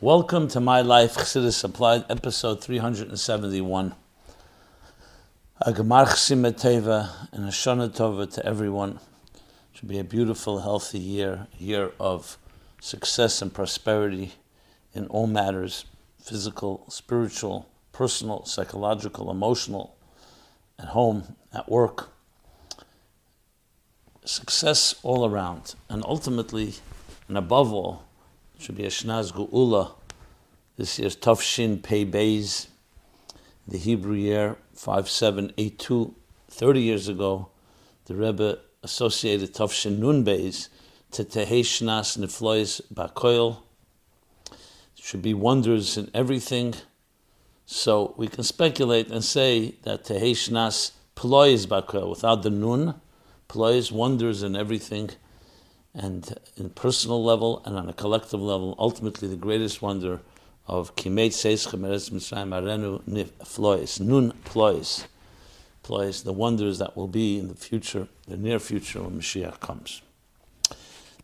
Welcome to My Life Chassidus Applied, episode 371. A Gemar and a Tova to everyone. It should be a beautiful, healthy year, a year of success and prosperity in all matters physical, spiritual, personal, psychological, emotional, at home, at work. Success all around, and ultimately, and above all, should be a Shnaz Geula. This year's Tafshin Pei Beis, the Hebrew year 5782. 30 years ago, the Rebbe associated Tafshin Nun Beis to Tehei Shnas Niflois Bakoil. Should be wonders in everything. So we can speculate and say that Tehei Shnas Plois Bakoil, without the Nun, Plois wonders in everything and in personal level and on a collective level, ultimately the greatest wonder of Kimet Seis Chemeres Mitzrayim Arenu Flois, Nun Plois, Plois, the wonders that will be in the future, the near future when Mashiach comes.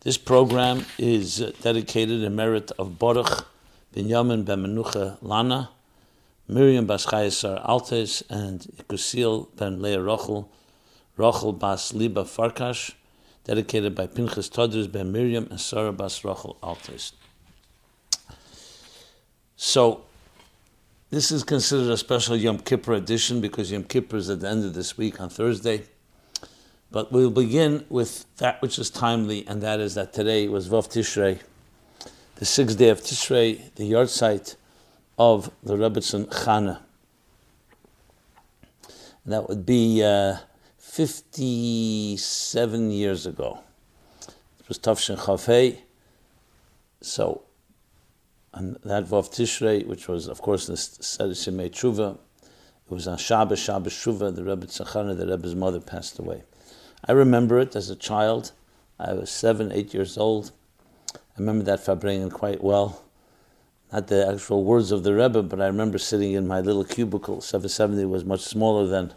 This program is dedicated in merit of Baruch Binyamin Ben Lana, Miriam Bas Chayesar Altes, and Ikusil Ben Leah Rochel, Rochel Bas Liba Farkash, dedicated by Pinchas Toders Ben Miriam and Sarah Bas Rachel Altes. So, this is considered a special Yom Kippur edition because Yom Kippur is at the end of this week on Thursday. But we'll begin with that which is timely, and that is that today was Vav Tishrei, the sixth day of Tishrei, the yahrzeit of the Rebbetzin Chana. And that would be uh, 57 years ago. It was Tafshin Chafei. So, on that Vav Tishrei, which was, of course, the Seder Shemei Tshuva, it was on Shabbos, Shabbos Tshuva, the Rebbetzin Chana, the Rebbe's mother passed away. I remember it as a child. I was seven, eight years old. I remember that Farbrengen quite well. Not the actual words of the Rebbe, but I remember sitting in my little cubicle. 770 was much smaller then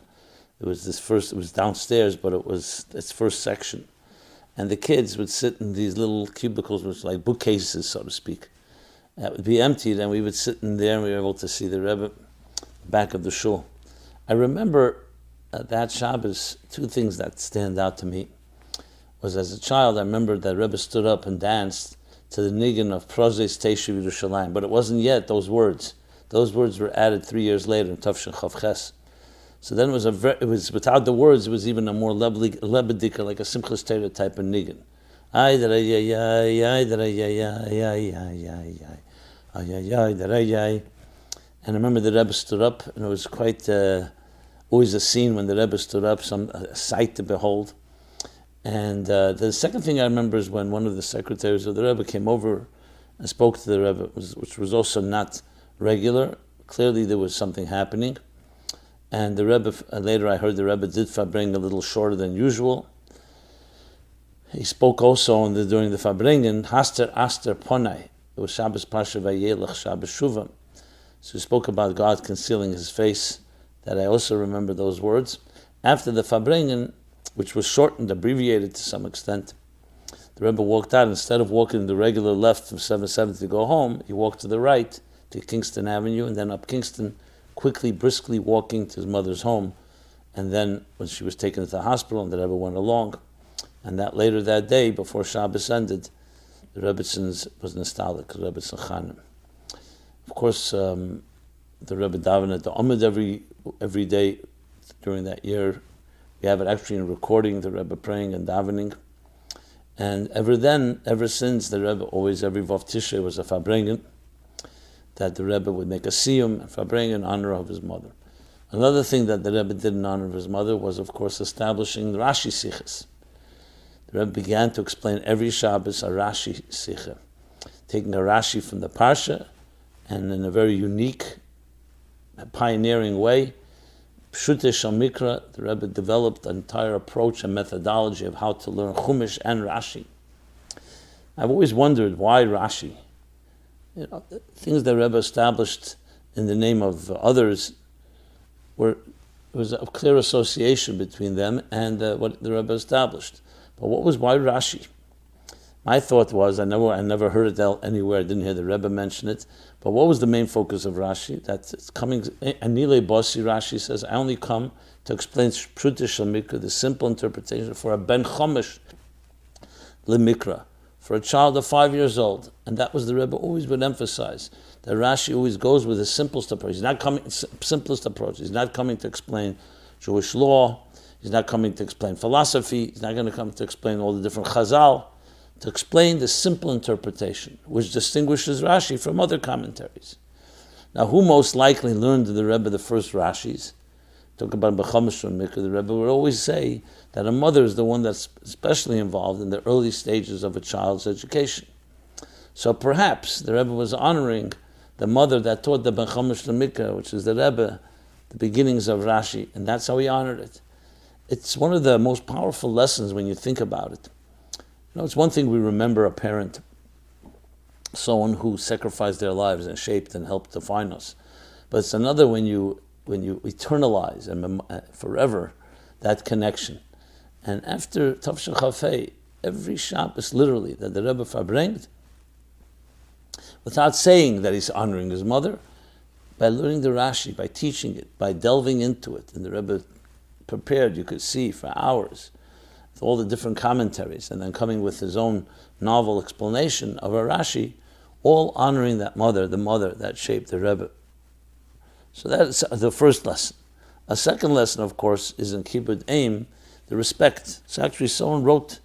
it was this first, it was downstairs, but it was its first section. And the kids would sit in these little cubicles, which were like bookcases, so to speak. That would be emptied, and we would sit in there, and we were able to see the Rebbe back of the shul. I remember that Shabbos, two things that stand out to me was as a child, I remember that Rebbe stood up and danced to the niggin of Prozes Teshuv Yerushalayim, but it wasn't yet those words. Those words were added three years later in Tafshin Chavches. So then it was a it was without the words, it was even a more lovely lebedika, like a simchas Torah type of niggin. Ay da ya ya ya da ya ya ya ya ya ya ay ya ya da ya. And I remember the Rebbe stood up, and it was quite uh, always a scene when the Rebbe stood up, some a sight to behold. And uh, the second thing I remember is when one of the secretaries of the Rebbe came over and spoke to the Rebbe, which was also not regular. Clearly, there was something happening. And the Rebbe, uh, later I heard the Rebbe did Farbrengen a little shorter than usual. He spoke also the, during the Farbrengen, Haster Aster Ponai. It was Shabbos Pasha Vayelach Shabbos Shuva. So he spoke about God concealing his face, that I also remember those words. After the Farbrengen, which was shortened, abbreviated to some extent, the Rebbe walked out. Instead of walking the regular left from 770 to go home, he walked to the right to Kingston Avenue and then up Kingston quickly, briskly walking to his mother's home. And then when she was taken to the hospital, and the Rebbe went along, and that later that day, before Shabbos ended, the Rebbetzins was nostalgic, the Rebbetzin Chanim. Of course, um, the Rebbe davened at the Amid every every day during that year. We have it actually in recording, the Rebbe praying and davening. And ever then, ever since, the Rebbe always, every Vav Tishrei was a Farbrengen that the Rebbe would make a siyum and farbrengen in honor of his mother. Another thing that the Rebbe did in honor of his mother was, of course, establishing the Rashi Sichos. The Rebbe began to explain every Shabbos a Rashi Sicha, taking a Rashi from the Parsha and in a very unique, pioneering way. Pshute Shamikra, the Rebbe developed an entire approach and methodology of how to learn Chumash and Rashi. I've always wondered why Rashi you know, things that Rebbe established in the name of others were there was a clear association between them and uh, what the Rebbe established. But what was why Rashi? My thought was I never I never heard it anywhere. I didn't hear the Rebbe mention it. But what was the main focus of Rashi? That it's coming. Anile Bosi Rashi says I only come to explain Prutish Mikra, the simple interpretation for a Ben Chomish Lemikra, for a child of five years old, and that was the Rebbe always would emphasize that Rashi always goes with the simplest approach. He's not coming simplest approach. He's not coming to explain Jewish law. He's not coming to explain philosophy. He's not going to come to explain all the different Chazal to explain the simple interpretation, which distinguishes Rashi from other commentaries. Now, who most likely learned the Rebbe the first Rashis? Talk about B'chamishon Mikra, the Rebbe would always say that a mother is the one that's especially involved in the early stages of a child's education. So perhaps the Rebbe was honoring the mother that taught the B'chamishan Mikra, which is the Rebbe, the beginnings of Rashi, and that's how he honored it. It's one of the most powerful lessons when you think about it. You know, it's one thing we remember a parent, someone who sacrificed their lives and shaped and helped define us. But it's another when you when you eternalize and uh, forever that connection. And after Tafshin Chafei, every Shabbos literally that the Rebbe verbringt, without saying that he's honoring his mother, by learning the Rashi, by teaching it, by delving into it, and the Rebbe prepared, you could see for hours, with all the different commentaries, and then coming with his own novel explanation of a Rashi, all honoring that mother, the mother that shaped the Rebbe. So that's the first lesson. A second lesson, of course, is in Kibbud Aim, the respect. So actually, someone wrote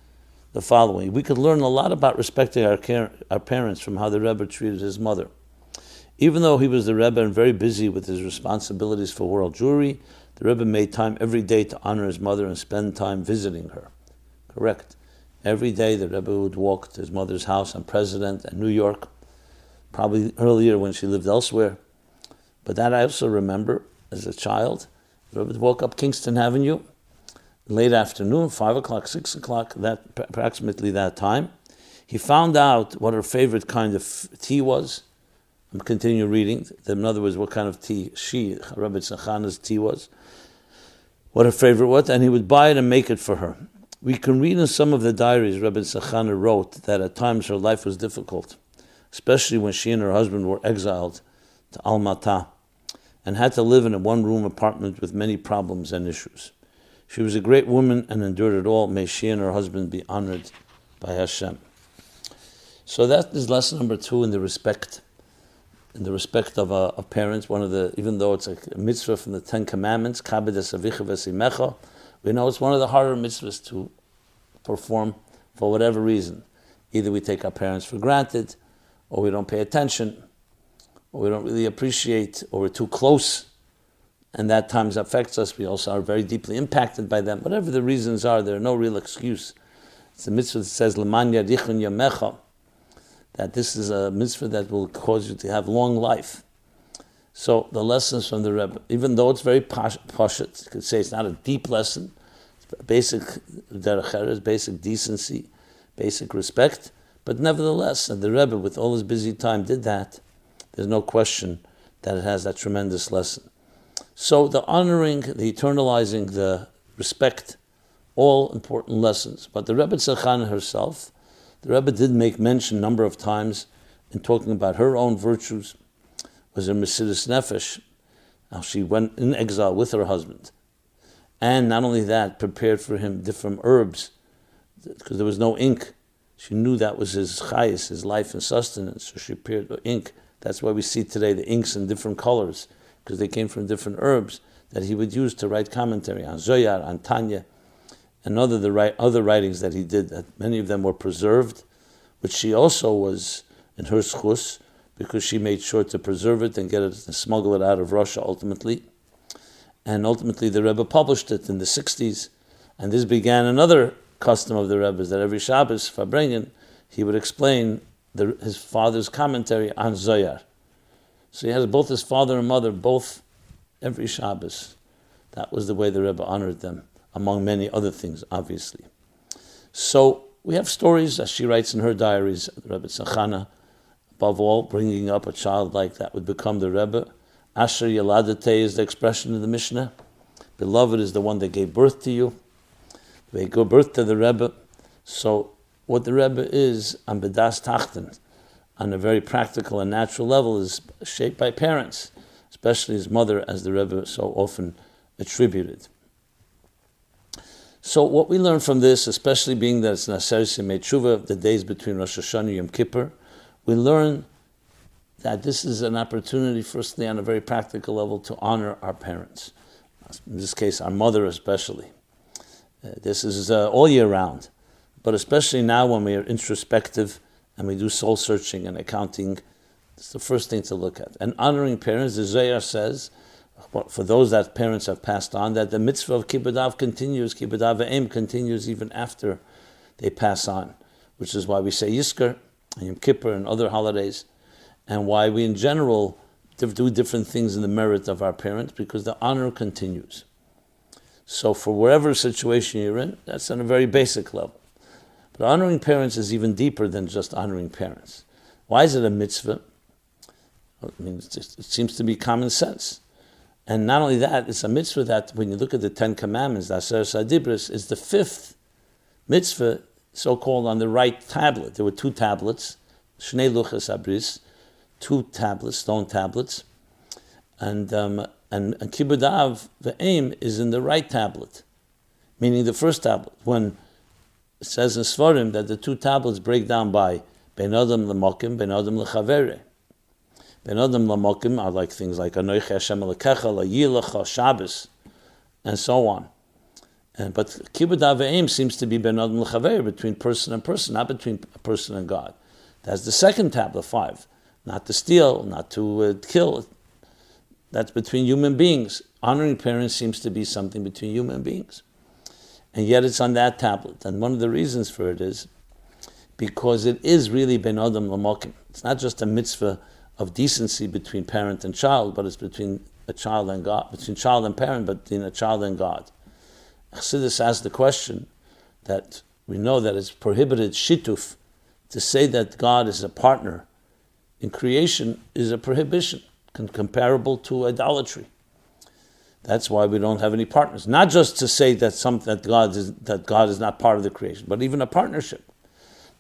the following: We could learn a lot about respecting our, care, our parents from how the Rebbe treated his mother. Even though he was the Rebbe and very busy with his responsibilities for world Jewry, the Rebbe made time every day to honor his mother and spend time visiting her. Correct. Every day the Rebbe would walk to his mother's house on President and New York, probably earlier when she lived elsewhere. But that I also remember as a child. The Rebbe would walk up Kingston Avenue, late afternoon, 5 o'clock, 6 o'clock, that, approximately that time. He found out what her favorite kind of tea was. I'm continuing reading. In other words, what kind of tea she, Rebbetzin Chana's tea was, what her favorite was, and he would buy it and make it for her. We can read in some of the diaries Rabbi Tzachana wrote that at times her life was difficult, especially when she and her husband were exiled to Almata and had to live in a one room apartment with many problems and issues. She was a great woman and endured it all. May she and her husband be honored by Hashem. So that is lesson number two in the respect, in the respect of, uh, parents. One of the, even though it's a mitzvah from the Ten Commandments, we know it's one of the harder mitzvahs to perform for whatever reason. Either we take our parents for granted, or we don't pay attention, or we don't really appreciate, or we're too close and that times affects us. We also are very deeply impacted by them. Whatever the reasons are, there are no real excuse. It's a mitzvah that says "Leman yadichun yamecha," that this is a mitzvah that will cause you to have long life. So the lessons from the Rebbe, even though it's very pashut, you could say it's not a deep lesson, basic derech basic decency, basic respect, but nevertheless, and the Rebbe, with all his busy time, did that. There's no question that it has that tremendous lesson. So the honoring, the eternalizing, the respect, all important lessons. But the Rebbetzin Chana herself, the Rebbe did make mention a number of times in talking about her own virtues, was her Mesiras Nefesh, how she went in exile with her husband. And not only that, prepared for him different herbs, because there was no ink. She knew that was his chayis, his life and sustenance, so she prepared ink. That's why we see today the inks in different colors because they came from different herbs that he would use to write commentary on Zoyar, on Tanya, and other the other writings that he did. That many of them were preserved, which she also was in her schus because she made sure to preserve it and get it and smuggle it out of Russia ultimately. And ultimately, the Rebbe published it in the 60s, and this began another custom of the Rebbe's that every Shabbos, Farbrengen, he would explain the, his father's commentary on Zoyar. So he has both his father and mother, both every Shabbos. That was the way the Rebbe honored them, among many other things, obviously. So we have stories, as she writes in her diaries, the Rebbetzin Chana, above all, bringing up a child like that would become the Rebbe. Asher Yaladate is the expression of the Mishnah. Beloved is the one that gave birth to you. They gave birth to the Rebbe. So what the Rebbe is on Bedas Tachten, on a very practical and natural level, is shaped by parents, especially his mother, as the Rebbe so often attributed. So what we learn from this, especially being that it's Naser Simei the days between Rosh Hashanah and Yom Kippur, we learn that this is an opportunity, firstly, on a very practical level, to honor our parents. In this case, our mother especially. Uh, this is uh, all year round, but especially now when we are introspective and we do soul searching and accounting, it's the first thing to look at. And honoring parents, the Zohar says, for those that parents have passed on, that the mitzvah of kibbud continues, kibbud aim continues even after they pass on, which is why we say Yizkor, and Yom Kippur, and other holidays, and why we in general do different things in the merit of our parents, because the honor continues. So, for whatever situation you're in, that's on a very basic level. But honoring parents is even deeper than just honoring parents. Why is it a mitzvah? I mean, just, it seems to be common sense. And not only that, it's a mitzvah that when you look at the Ten Commandments, the Aser Sadibris is the fifth mitzvah, so called on the right tablet. There were two tablets, Shnei Luchas Abris, two tablets, stone tablets, and um, and, and Kibbud the aim is in the right tablet, meaning the first tablet. When it says in Svarim that the two tablets break down by Ben Adam Lamokim, Ben Adam Lechavere. Ben Adam Lamokim are like things like Anoich Hashem Alekecha, Layilacha, Shabbos, and so on. And, but Kibbud Aveim seems to be Ben Adam Lechaver, between person and person, not between person and God. That's the second tablet, five. Not to steal, not to uh, kill. That's between human beings. Honoring parents seems to be something between human beings. And yet it's on that tablet. And one of the reasons for it is because it is really Ben Adam Lamokim. It's not just a mitzvah of decency between parent and child, but it's between a child and God, between child and parent, but between a child and God. Chassidus asked the question that we know that it's prohibited shituf to say that God is a partner in creation is a prohibition comparable to idolatry. That's why we don't have any partners. Not just to say that that God is that God is not part of the creation, but even a partnership.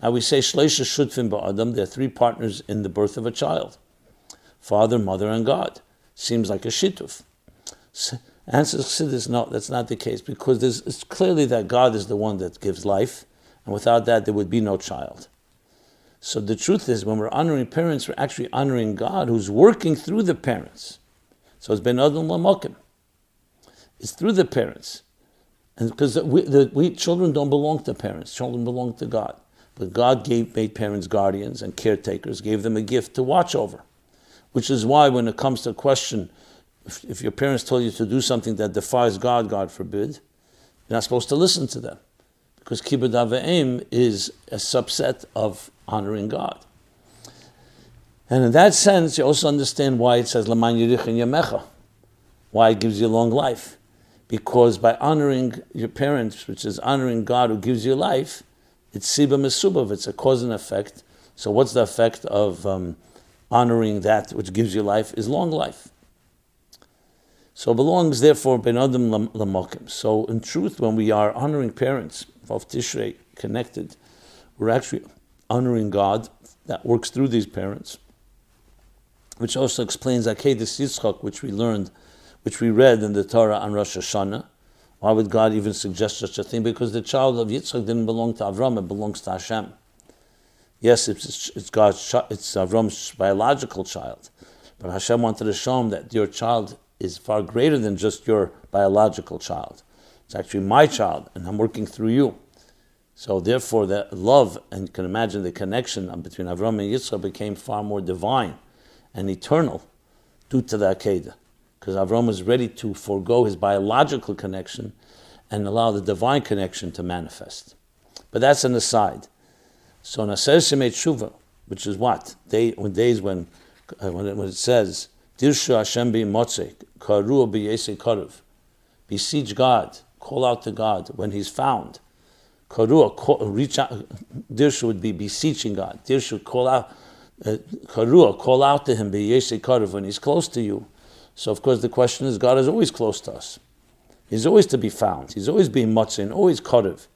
Now we say shleisha shutfim ba'adam. There are three partners in the birth of a child father, mother, and God. Seems like a shituf. Answer Chassidus, no, that's not the case because it's clearly that God is the one that gives life, and without that there would be no child. So the truth is, when we're honoring parents, we're actually honoring God who's working through the parents. So it's ben adam lamokim. It's through the parents, and because we, the, we children don't belong to parents, children belong to God. But God gave made parents guardians and caretakers, gave them a gift to watch over. Which is why, when it comes to a question, if, if your parents told you to do something that defies God, God forbid, you're not supposed to listen to them. Because kibbud aveim is a subset of honoring God. And in that sense, you also understand why it says why it gives you long life. Because by honoring your parents, which is honoring God who gives you life, it's Siba Mesubov, it's a cause and effect. So, what's the effect of um, honoring that which gives you life is long life. So belongs therefore ben adam lamokim. So in truth, when we are honoring parents of Tishrei connected, we're actually honoring God that works through these parents, which also explains Akedis Yitzchak, which we learned, which we read in the Torah on Rosh Hashanah. Why would God even suggest such a thing? Because the child of Yitzchak didn't belong to Avram; it belongs to Hashem. Yes, it's, it's God's, it's Avram's biological child, but Hashem wanted to show him that your child is far greater than just your biological child. It's actually my child, and I'm working through you. So therefore, the love and you can imagine the connection between Avram and Yitzchak became far more divine and eternal due to the Akedah. Because Avram was ready to forego his biological connection and allow the divine connection to manifest. But that's an aside. So Naser Shemei Tshuva, which is what? Day, when days when, uh, when, it, when it says, Dirshu Hashem bi karu bi karuv. Beseech God, call out to God when He's found. Karu, reach out, Dirshu would be beseeching God. Dirshu, call out, uh, karu, call out to Him bi karuv when He's close to you. So of course the question is, God is always close to us. He's always to be found. He's always being motzin, always karuv.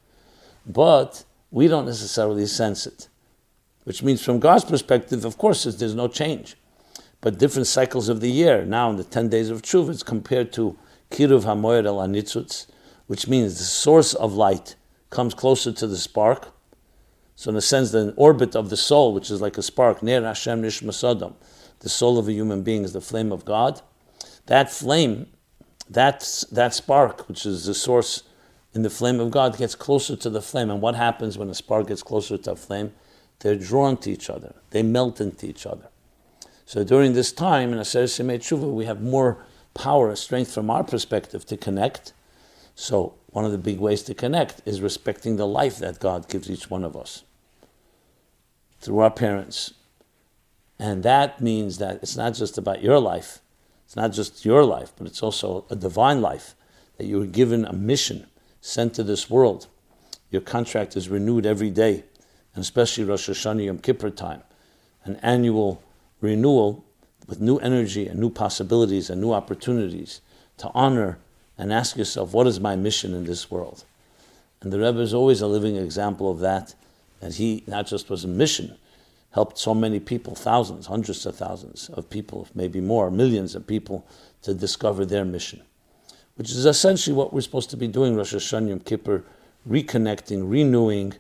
But we don't necessarily sense it. Which means, from God's perspective, of course, there's no change. But different cycles of the year, now in the 10 days of Tshuva, it's compared to Kiruv HaMoyer El Anitzutz, which means the source of light comes closer to the spark. So, in a sense, the orbit of the soul, which is like a spark, Ner Hashem Nishma the soul of a human being is the flame of God. That flame, that, that spark, which is the source in the flame of God, gets closer to the flame. And what happens when a spark gets closer to a flame? They're drawn to each other, they melt into each other. So during this time in Aser Simei Tshuva, we have more power, strength from our perspective to connect. So one of the big ways to connect is respecting the life that God gives each one of us through our parents. And that means that it's not just about your life, it's not just your life, but it's also a divine life, that you were given a mission, sent to this world. Your contract is renewed every day, and especially Rosh Hashanah Yom Kippur time, an annual renewal with new energy and new possibilities and new opportunities to honor and ask yourself, what is my mission in this world? And the Rebbe is always a living example of that, that he not just was a mission, helped so many people, thousands, hundreds of thousands of people, maybe more, millions of people, to discover their mission, which is essentially what we're supposed to be doing Rosh Hashanah Yom Kippur, reconnecting, renewing,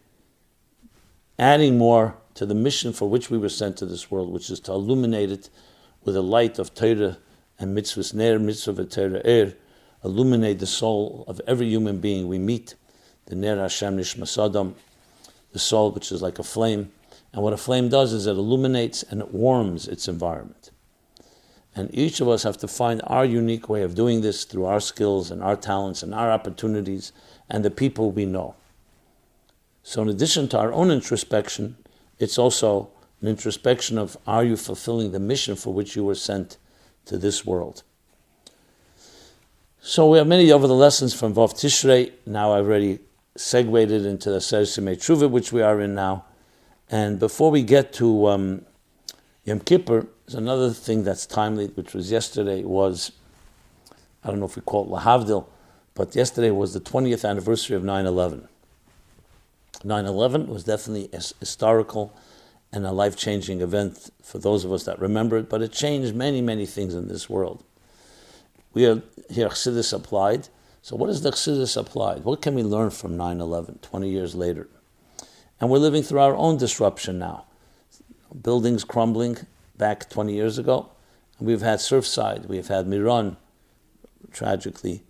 adding more to the mission for which we were sent to this world, which is to illuminate it with a light of Torah and mitzvahs ner, mitzvah Torah er, illuminate the soul of every human being we meet, the ner Hashem nishmasadam, the soul which is like a flame. And what a flame does is it illuminates and it warms its environment. And each of us have to find our unique way of doing this through our skills and our talents and our opportunities and the people we know. So, in addition to our own introspection, it's also an introspection of are you fulfilling the mission for which you were sent to this world? So we have many of the lessons from Vav Tishrei. Now I've already segued into the Simei Tshuva, which we are in now. And before we get to um, Yom Kippur, there's another thing that's timely, which was yesterday, was, I don't know if we call it Lahavdil, but yesterday was the 20th anniversary of 9 11. 9 11 was definitely a historical and a life changing event for those of us that remember it, but it changed many, many things in this world. We are here, Chassidus applied. So, what is the Chassidus applied? What can we learn from 9 11, 20 years later? And we're living through our own disruption now. Buildings crumbling back 20 years ago. We've had Surfside, we've had Meron, tragically,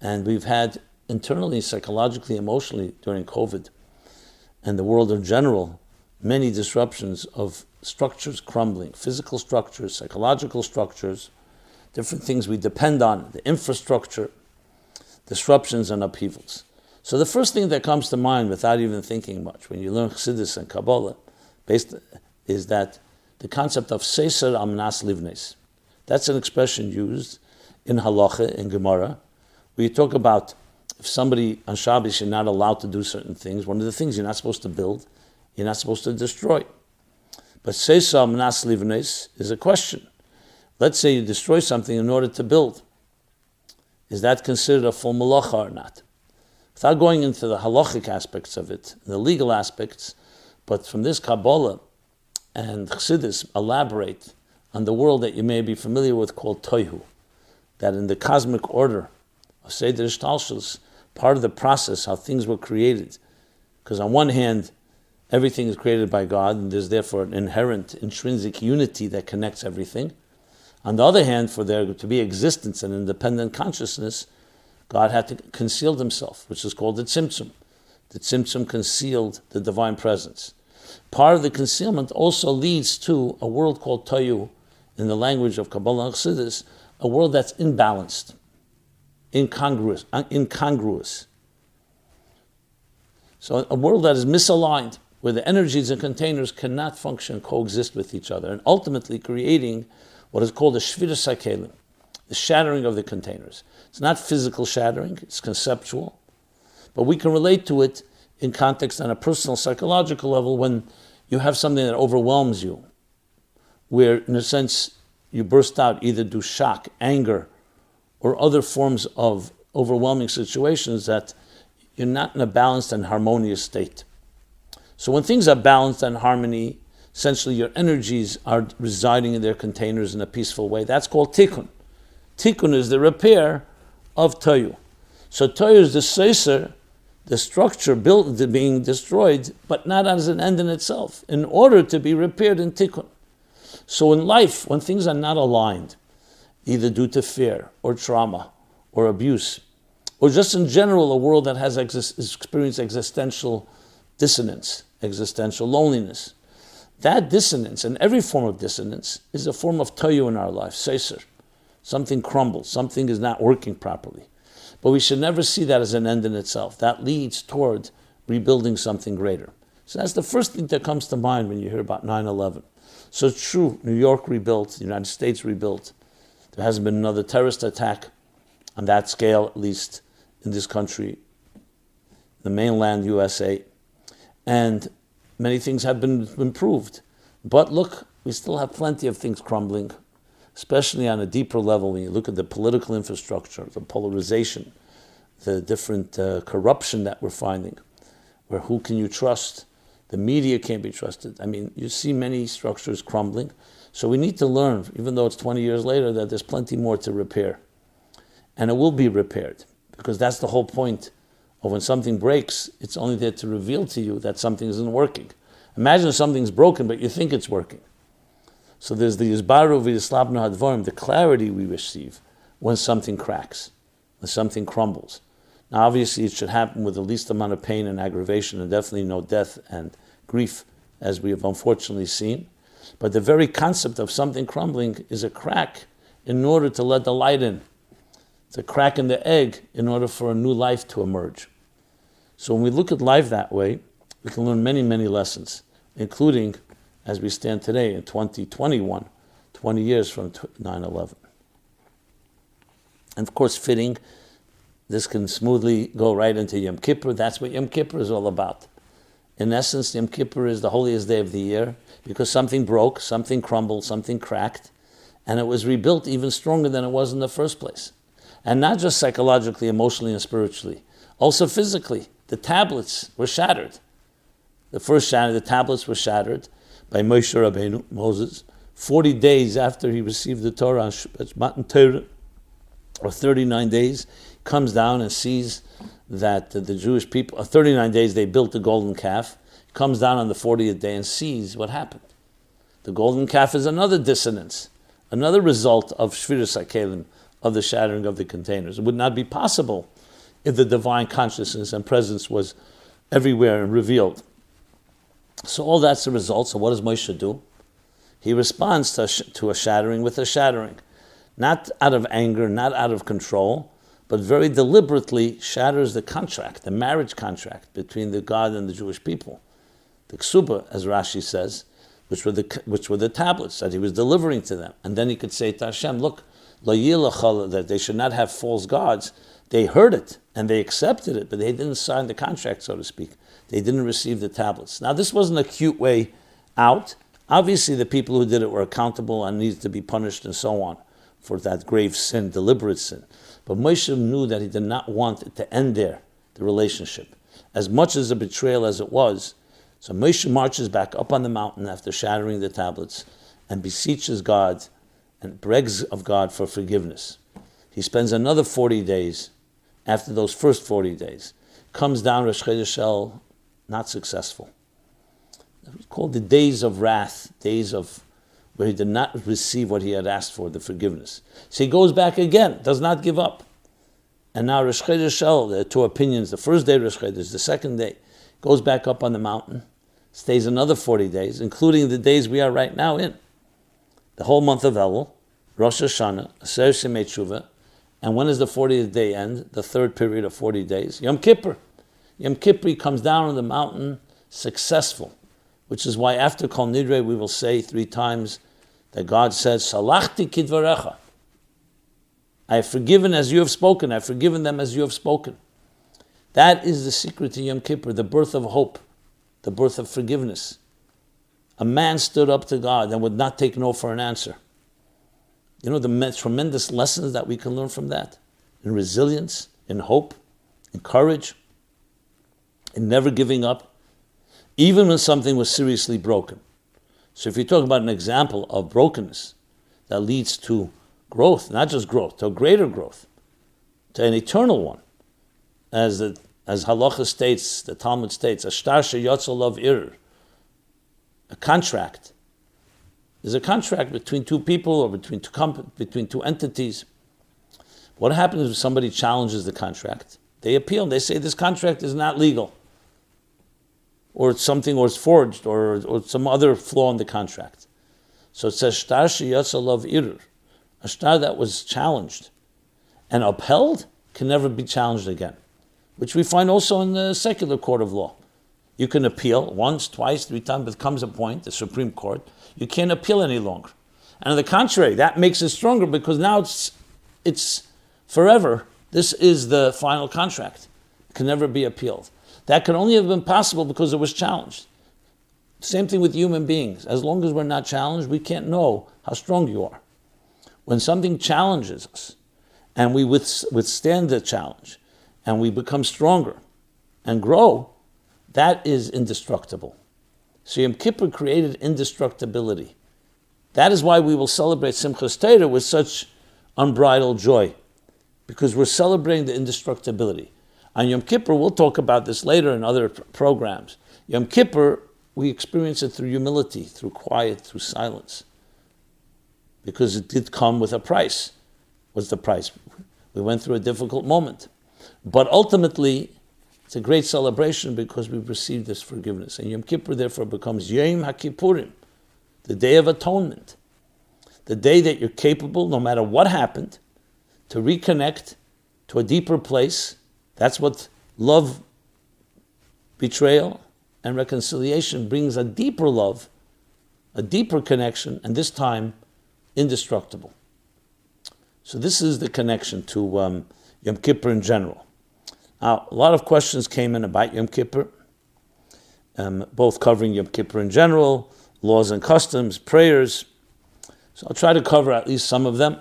and we've had internally, psychologically, emotionally during COVID and the world in general, many disruptions of structures crumbling, physical structures, psychological structures, different things we depend on, the infrastructure, disruptions and upheavals. So the first thing that comes to mind without even thinking much when you learn Chassidus and Kabbalah based, is that the concept of Seser Amnas Livnes. That's an expression used in Halacha, in Gemara, where you talk about if somebody on Shabbos you're not allowed to do certain things, one of the things you're not supposed to build, you're not supposed to destroy. But Seisa Mnas Livnes is a question. Let's say you destroy something in order to build. Is that considered a full malacha or not? Without going into the halachic aspects of it, the legal aspects, but from this Kabbalah and Chassidus elaborate on the world that you may be familiar with called Toihu, that in the cosmic order of Seder Shtalshus, part of the process, how things were created. Because on one hand, everything is created by God, and there's therefore an inherent, intrinsic unity that connects everything. On the other hand, for there to be existence and independent consciousness, God had to conceal himself, which is called the Tzimtzum. The Tzimtzum concealed the divine presence. Part of the concealment also leads to a world called Toyu, in the language of Kabbalah and Chassidus, a world that's imbalanced incongruous, uh, incongruous. So a world that is misaligned, where the energies and containers cannot function, coexist with each other, and ultimately creating what is called a shviras hakelim, the shattering of the containers. It's not physical shattering, it's conceptual, but we can relate to it in context on a personal psychological level when you have something that overwhelms you, where in a sense you burst out either due shock, anger, or other forms of overwhelming situations that you're not in a balanced and harmonious state. So when things are balanced and harmony, essentially your energies are residing in their containers in a peaceful way. That's called tikkun. Tikkun is the repair of toyu. So toyu is the seiser, the structure built being destroyed, but not as an end in itself, in order to be repaired in tikkun. So in life, when things are not aligned, either due to fear or trauma or abuse, or just in general a world that has ex- experienced existential dissonance, existential loneliness. That dissonance, and every form of dissonance, is a form of toyu in our life, seiser. Something crumbles, something is not working properly. But we should never see that as an end in itself. That leads toward rebuilding something greater. So that's the first thing that comes to mind when you hear about 9 11. So it's true, New York rebuilt, the United States rebuilt. There hasn't been another terrorist attack on that scale, at least in this country, the mainland USA. And many things have been improved. But look, we still have plenty of things crumbling, especially on a deeper level when you look at the political infrastructure, the polarization, the different uh, corruption that we're finding, where who can you trust? The media can't be trusted. I mean, you see many structures crumbling. So we need to learn, even though it's 20 years later, that there's plenty more to repair. And it will be repaired, because that's the whole point of when something breaks, it's only there to reveal to you that something isn't working. Imagine something's broken, but you think it's working. So there's the Yizbaru v'Yislavna Hadvarim, the clarity we receive when something cracks, when something crumbles. Now, obviously, it should happen with the least amount of pain and aggravation, and definitely no death and grief, as we have unfortunately seen. But the very concept of something crumbling is a crack in order to let the light in. It's a crack in the egg in order for a new life to emerge. So when we look at life that way, we can learn many, many lessons, including as we stand today in 2021, 20 years from 9 11. And of course, fitting, this can smoothly go right into Yom Kippur. That's what Yom Kippur is all about. In essence, Yom Kippur is the holiest day of the year because something broke, something crumbled, something cracked, and it was rebuilt even stronger than it was in the first place. And not just psychologically, emotionally, and spiritually, also physically. The tablets were shattered. The first shatter, the tablets were shattered by Moshe Rabbeinu, Moses, 40 days after he received the Torah uh, Matan Torah, or 39 days, comes down and sees that the Jewish people, uh, 39 days they built the golden calf, comes down on the 40th day and sees what happened. The golden calf is another dissonance, another result of Shviras HaKelim, of the shattering of the containers. It would not be possible if the divine consciousness and presence was everywhere and revealed. So all that's the result. So what does Moshe do? He responds to, to a shattering with a shattering, not out of anger, not out of control, but very deliberately shatters the contract, the marriage contract between the God and the Jewish people. The ksuba, as Rashi says, which were the which were the tablets that he was delivering to them, and then he could say to Hashem, "Look, that they should not have false gods." They heard it and they accepted it, but they didn't sign the contract, so to speak. They didn't receive the tablets. Now, this wasn't a cute way out. Obviously, the people who did it were accountable and needed to be punished and so on for that grave sin, deliberate sin. But Moshe knew that he did not want it to end there, the relationship. As much as a betrayal as it was, so Moshe marches back up on the mountain after shattering the tablets and beseeches God and begs of God for forgiveness. He spends another 40 days after those first 40 days. Comes down Rosh not successful. It was called the days of wrath, days of where he did not receive what he had asked for, the forgiveness. So he goes back again, does not give up. And now Rosh Chodesh there are two opinions. The first day Rosh Chodesh, the second day, goes back up on the mountain, stays another 40 days, including the days we are right now in. The whole month of Elul, Rosh Hashanah, Aser Shemei and when does the 40th day end? The third period of 40 days. Yom Kippur. Yom Kippur comes down on the mountain successful, which is why after Kol Nidre we will say three times that God says, Salachti kidvarecha. I have forgiven as you have spoken. I have forgiven them as you have spoken. That is the secret to Yom Kippur, the birth of hope, the birth of forgiveness. A man stood up to God and would not take no for an answer. You know the tremendous lessons that we can learn from that in resilience, in hope, in courage, in never giving up, even when something was seriously broken. So if you talk about an example of brokenness that leads to growth, not just growth, to greater growth, to an eternal one, as the as halacha states, the Talmud states, a shtarsha yotzol ir, a contract is a contract between two people or between two comp- between two entities. What happens if somebody challenges the contract? They appeal. They say this contract is not legal, or it's something, or it's forged, or, or some other flaw in the contract. So it says shtar sheyatzalav irur, a shtar that was challenged and upheld can never be challenged again, which we find also in the secular court of law. You can appeal once, twice, three times, but comes a point, the Supreme Court, you can't appeal any longer. And on the contrary, that makes it stronger because now it's it's forever. This is the final contract. It can never be appealed. That can only have been possible because it was challenged. Same thing with human beings. As long as we're not challenged, we can't know how strong you are. When something challenges us and we withstand the challenge and we become stronger and grow, that is indestructible. So Yom Kippur created indestructibility. That is why we will celebrate Simchas Torah with such unbridled joy, because we're celebrating the indestructibility. On Yom Kippur, we'll talk about this later in other programs. Yom Kippur, we experience it through humility, through quiet, through silence, because it did come with a price. What's the price? We went through a difficult moment. But ultimately, it's a great celebration because we've received this forgiveness. And Yom Kippur therefore becomes Yom HaKippurim, the day of atonement, the day that you're capable, no matter what happened, to reconnect to a deeper place. That's what love, betrayal, and reconciliation brings a deeper love, a deeper connection, and this time indestructible. So this is the connection to um, Yom Kippur in general. Now, a lot of questions came in about Yom Kippur, um, both covering Yom Kippur in general, laws and customs, prayers. So I'll try to cover at least some of them.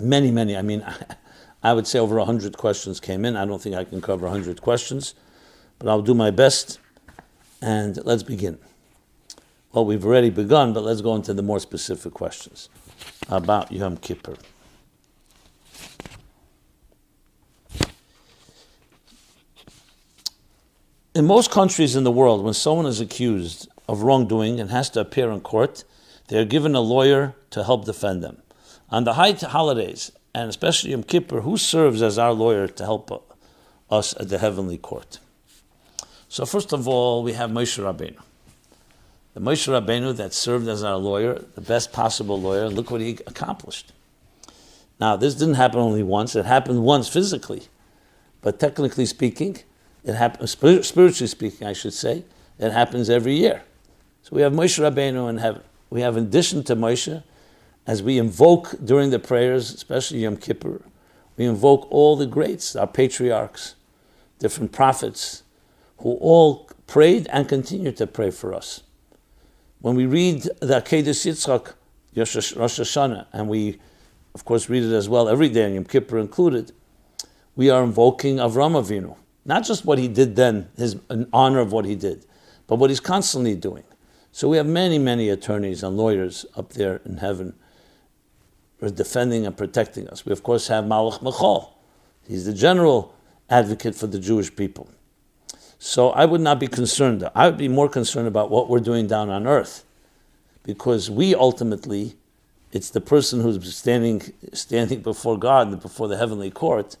Many, many. I mean, I would say over 100 questions came in. I don't think I can cover 100 questions, but I'll do my best. And let's begin. Well, we've already begun, but let's go into the more specific questions about Yom Kippur. In most countries in the world, when someone is accused of wrongdoing and has to appear in court, they are given a lawyer to help defend them. On the high holidays, and especially Yom Kippur, who serves as our lawyer to help us at the heavenly court? So first of all, we have Moshe Rabbeinu. The Moshe Rabbeinu that served as our lawyer, the best possible lawyer, look what he accomplished. Now, this didn't happen only once, it happened once physically. But technically speaking, it happens, spiritually speaking, I should say, it happens every year. So we have Moshe Rabbeinu and have, we have in addition to Moshe, as we invoke during the prayers, especially Yom Kippur, we invoke all the greats, our patriarchs, different prophets, who all prayed and continue to pray for us. When we read the Akedah Yitzchak, Rosh Hashanah, and we, of course, read it as well every day, and Yom Kippur included, we are invoking Avram Avinu. Not just what he did then, his in honor of what he did, but what he's constantly doing. So we have many, many attorneys and lawyers up there in heaven defending and protecting us. We of course have Malach Michal. He's the general advocate for the Jewish people. So I would not be concerned. I would be more concerned about what we're doing down on earth. Because we ultimately, it's the person who's standing standing before God and before the heavenly court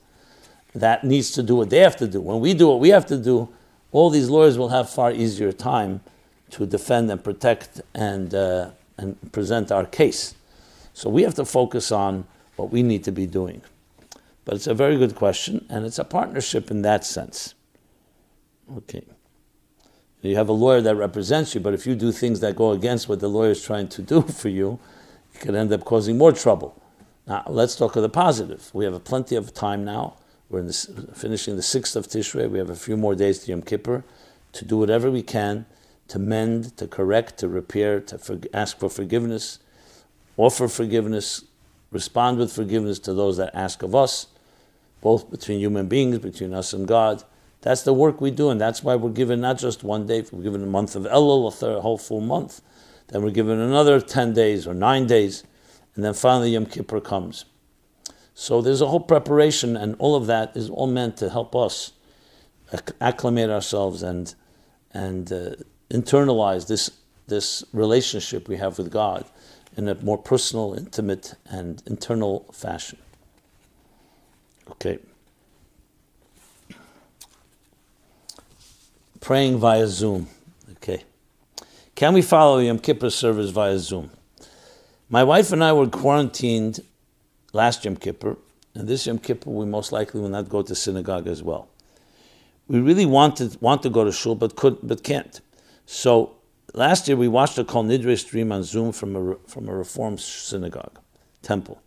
that needs to do what they have to do. When we do what we have to do, all these lawyers will have far easier time to defend and protect and, uh, and present our case. So we have to focus on what we need to be doing. But it's a very good question, and it's a partnership in that sense. Okay. You have a lawyer that represents you, but if you do things that go against what the lawyer is trying to do for you, it could end up causing more trouble. Now, let's talk of the positive. We have plenty of time now we're the, finishing the sixth of Tishrei. We have a few more days to Yom Kippur to do whatever we can to mend, to correct, to repair, to for, ask for forgiveness, offer forgiveness, respond with forgiveness to those that ask of us, both between human beings, between us and God, That's the work we do, and that's why we're given not just one day, we're given a month of Elul, a third, whole full month. Then we're given another 10 days or nine days, and then finally Yom Kippur comes. So there's a whole preparation, and all of that is all meant to help us acclimate ourselves and, and uh, internalize this, this relationship we have with God in a more personal, intimate, and internal fashion. Okay. Praying via Zoom. Okay. Can we follow Yom Kippur service via Zoom? My wife and I were quarantined last Yom Kippur, and this Yom Kippur we most likely will not go to synagogue as well. We really wanted want to go to shul, but could but can't. So last year we watched a Kol Nidre stream on Zoom from a from a Reform synagogue temple.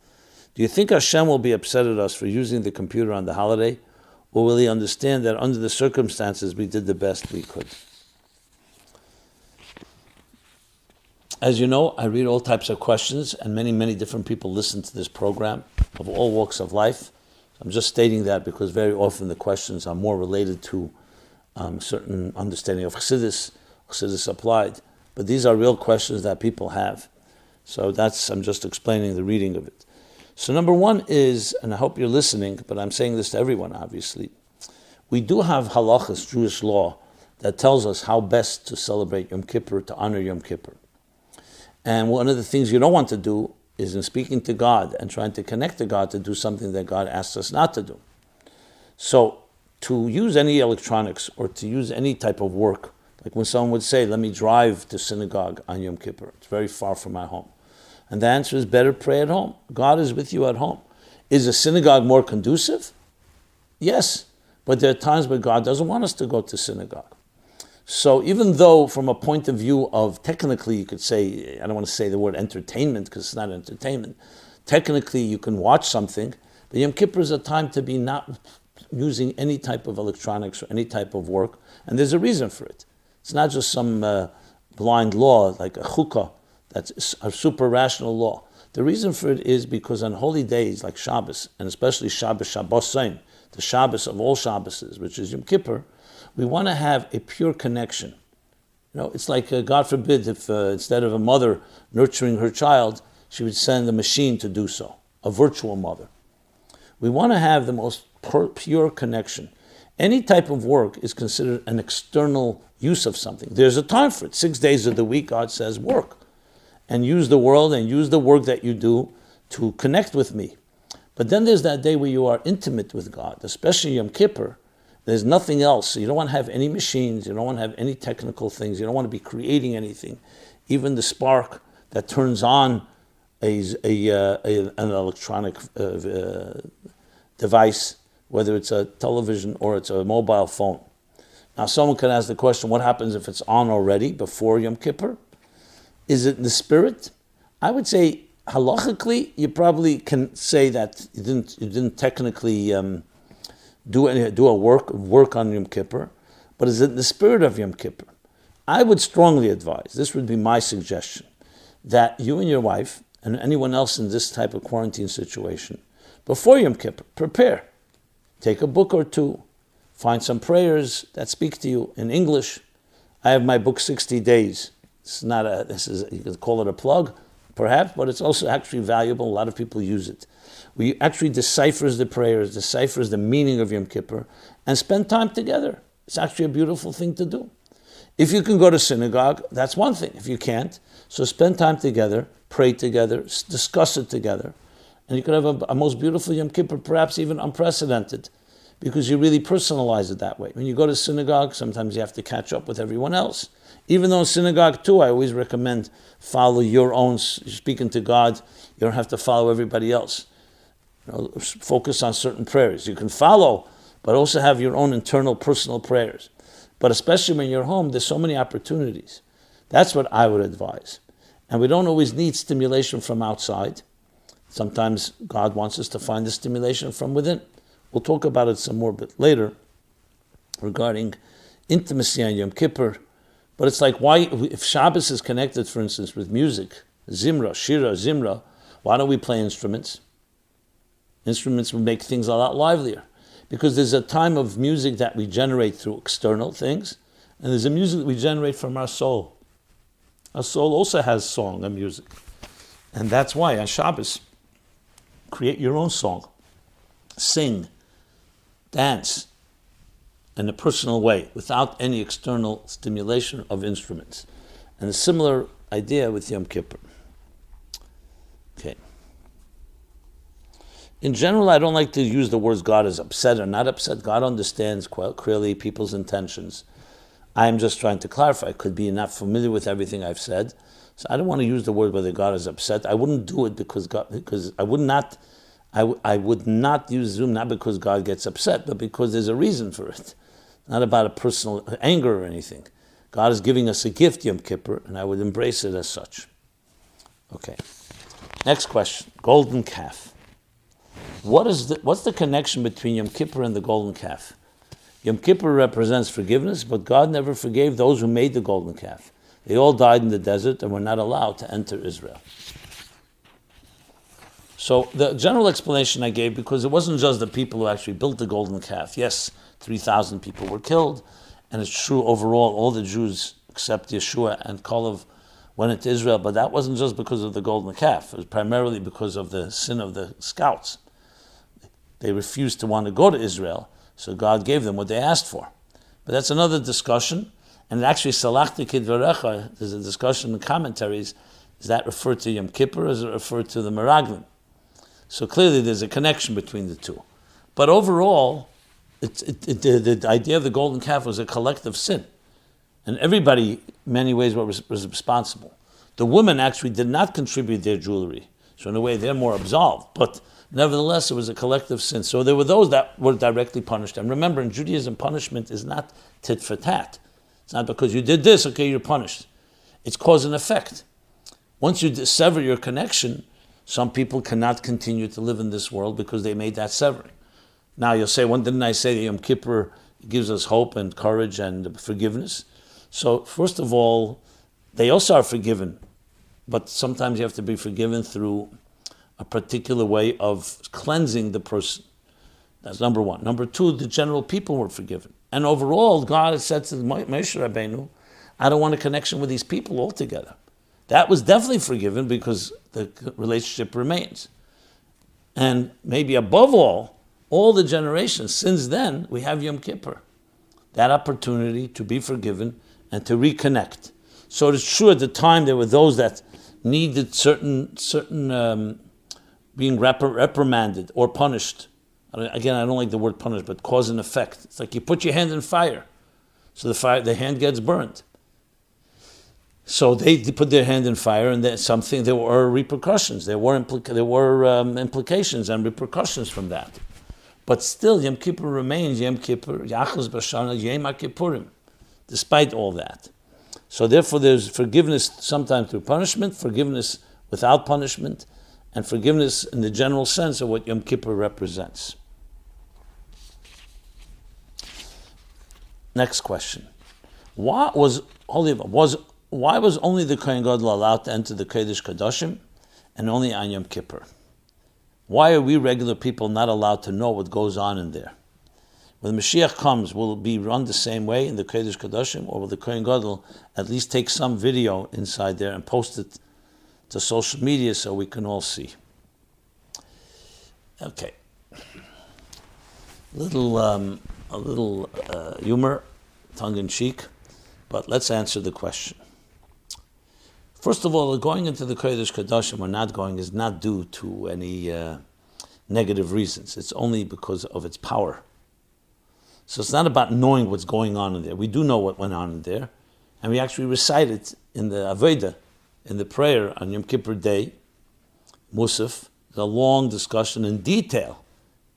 Do you think Hashem will be upset at us for using the computer on the holiday, or will He understand that under the circumstances we did the best we could? As you know, I read all types of questions, and many, many different people listen to this program of all walks of life. I'm just stating that because very often the questions are more related to um, certain understanding of Chassidus, Chassidus applied. But these are real questions that people have. So that's, I'm just explaining the reading of it. So, number one is, and I hope you're listening, but I'm saying this to everyone, obviously. We do have halachas, Jewish law, that tells us how best to celebrate Yom Kippur, to honor Yom Kippur. And one of the things you don't want to do is in speaking to God and trying to connect to God to do something that God asks us not to do. So, to use any electronics or to use any type of work, like when someone would say, Let me drive to synagogue on Yom Kippur, it's very far from my home. And the answer is better pray at home. God is with you at home. Is a synagogue more conducive? Yes. But there are times where God doesn't want us to go to synagogue. So even though, from a point of view of technically, you could say, I don't want to say the word entertainment because it's not entertainment. Technically, you can watch something, but Yom Kippur is a time to be not using any type of electronics or any type of work, and there's a reason for it. It's not just some uh, blind law like a chukkah that's a super rational law. The reason for it is because on holy days like Shabbos, and especially Shabbos Shabbosim, the Shabbos of all Shabboses, which is Yom Kippur, we want to have a pure connection. You know, it's like, uh, God forbid, if uh, instead of a mother nurturing her child, she would send a machine to do so, a virtual mother. We want to have the most pure connection. Any type of work is considered an external use of something. There's a time for it. Six days of the week, God says, work and use the world and use the work that you do to connect with me. But then there's that day where you are intimate with God, especially Yom Kippur. There's nothing else. You don't want to have any machines. You don't want to have any technical things. You don't want to be creating anything. Even the spark that turns on a, a, uh, a an electronic uh, uh, device, whether it's a television or it's a mobile phone. Now, someone can ask the question what happens if it's on already before Yom Kippur? Is it in the spirit? I would say halachically, you probably can say that you didn't you didn't technically um, do any, do a work work on Yom Kippur, but is it in the spirit of Yom Kippur? I would strongly advise. This would be my suggestion that you and your wife and anyone else in this type of quarantine situation, before Yom Kippur, prepare. Take a book or two, find some prayers that speak to you in English. I have my book, 60 Days. It's not a, this is, you could call it a plug, perhaps, but it's also actually valuable. A lot of people use it. We actually deciphers the prayers, deciphers the meaning of Yom Kippur, and spend time together. It's actually a beautiful thing to do. If you can go to synagogue, that's one thing. If you can't, so spend time together, pray together, discuss it together, and you could have a, a most beautiful Yom Kippur, perhaps even unprecedented, because you really personalize it that way. When you go to synagogue, sometimes you have to catch up with everyone else. Even though in synagogue too, I always recommend follow your own speaking to God. You don't have to follow everybody else. You know, focus on certain prayers. You can follow, but also have your own internal personal prayers. But especially when you're home, there's so many opportunities. That's what I would advise. And we don't always need stimulation from outside. Sometimes God wants us to find the stimulation from within. We'll talk about it some more bit later regarding intimacy on Yom Kippur but it's like, why, if Shabbos is connected, for instance, with music, Zimra, Shira, Zimra, why don't we play instruments? Instruments would make things a lot livelier. Because there's a time of music that we generate through external things, and there's a music that we generate from our soul. Our soul also has song and music. And that's why on Shabbos, create your own song. Sing, dance in a personal way without any external stimulation of instruments. And a similar idea with Yom Kippur. Okay. In general, I don't like to use the words God is upset or not upset. God understands quite clearly people's intentions. I am just trying to clarify. Could be not familiar with everything I've said. So I don't want to use the word whether God is upset. I wouldn't do it because God, because I would not, I, w- I would not use Zoom not because God gets upset, but because there's a reason for it. Not about a personal anger or anything. God is giving us a gift, Yom Kippur, and I would embrace it as such. Okay. Next question: Golden calf. What is the, what's the connection between Yom Kippur and the golden calf? Yom Kippur represents forgiveness, but God never forgave those who made the golden calf. They all died in the desert and were not allowed to enter Israel. So the general explanation I gave, because it wasn't just the people who actually built the golden calf. Yes, 3,000 people were killed, and it's true overall, all the Jews except Yeshua and Kalev went into Israel, but that wasn't just because of the golden calf. It was primarily because of the sin of the scouts. They refused to want to go to Israel, so God gave them what they asked for. But that's another discussion. And actually, Salachti Kidvarecha, there's a discussion in commentaries, is that referred to Yom Kippur or is it referred to the Meraglim? So clearly there's a connection between the two. But overall, it, it, it, the, the, idea of the golden calf was a collective sin. And everybody, in many ways, was, was responsible. The women actually did not contribute their jewelry. So in a way, they're more absolved. But Nevertheless, it was a collective sin. So there were those that were directly punished. And remember, in Judaism, punishment is not tit for tat. It's not because you did this, okay, you're punished. It's cause and effect. Once you sever your connection, some people cannot continue to live in this world because they made that severing. Now you'll say, when didn't I say that Yom Kippur gives us hope and courage and forgiveness? So, first of all, they also are forgiven, but sometimes you have to be forgiven through a particular way of cleansing the person. That's number one. Number two, the general people were forgiven. And overall, God said to Moshe Rabbeinu, I don't want a connection with these people altogether. That was definitely forgiven because the relationship remains. And maybe above all, all the generations since then, we have Yom Kippur. That opportunity to be forgiven and to reconnect. So it's true at the time there were those that needed certain certain um, being reprimanded or punished. Again, I don't like the word punish, but cause and effect. It's like you put your hand in fire, so the fire, the hand gets burnt. So they put their hand in fire, and something. There were repercussions. There were implica- there were um, implications and repercussions from that. But still, Yom Kippur remains Yom Kippur, Yachos Bashana, Yom Kippurim, despite all that. So therefore, there's forgiveness sometimes through punishment, forgiveness without punishment, and forgiveness in the general sense of what Yom Kippur represents. Next question. Why was holy was why was only the Kohen Gadol allowed to enter the Kodesh Kodashim and only on Yom Kippur? Why are we regular people not allowed to know what goes on in there? When the Mashiach comes, will it be run the same way in the Kodesh Kodashim, or will the Kohen Gadol at least take some video inside there and post it to social media so we can all see. Okay, little um, a little uh, humor, tongue in cheek, but let's answer the question. First of all, going into the Kodesh Kodashim or not going is not due to any uh, negative reasons. It's only because of its power. So it's not about knowing what's going on in there. We do know what went on in there, and we actually recite it in the Avodah in the prayer on Yom Kippur Day, Musaf, a long discussion in detail,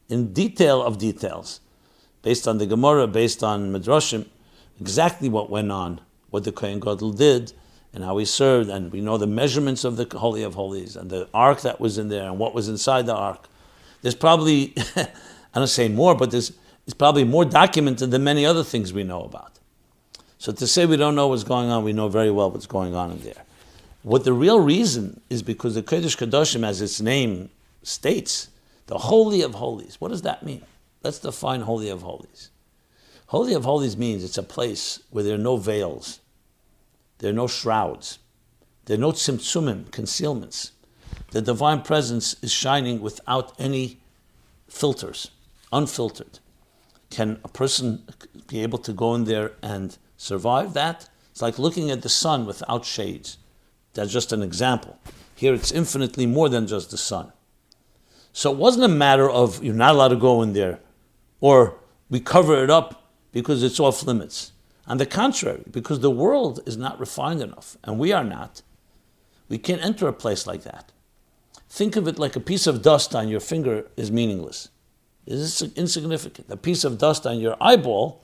in detail of details, based on the Gemara, based on Midrashim, exactly what went on, what the Kohen Gadol did, and how he served, and we know the measurements of the Holy of Holies, and the ark that was in there, and what was inside the ark. There's probably, I don't say more, but there's it's probably more documented than many other things we know about. So to say we don't know what's going on, we know very well what's going on in there. What the real reason is because the Kodesh Kodashim, as its name states, the Holy of Holies. What does that mean? Let's define Holy of Holies. Holy of Holies means it's a place where there are no veils, there are no shrouds, there are no tzimtzumim, concealments. The divine presence is shining without any filters, unfiltered. Can a person be able to go in there and survive that? It's like looking at the sun without shades. That's just an example. Here it's infinitely more than just the sun. So it wasn't a matter of you're not allowed to go in there or we cover it up because it's off limits. On the contrary, because the world is not refined enough and we are not, we can't enter a place like that. Think of it like a piece of dust on your finger is meaningless. It is insignificant. A piece of dust on your eyeball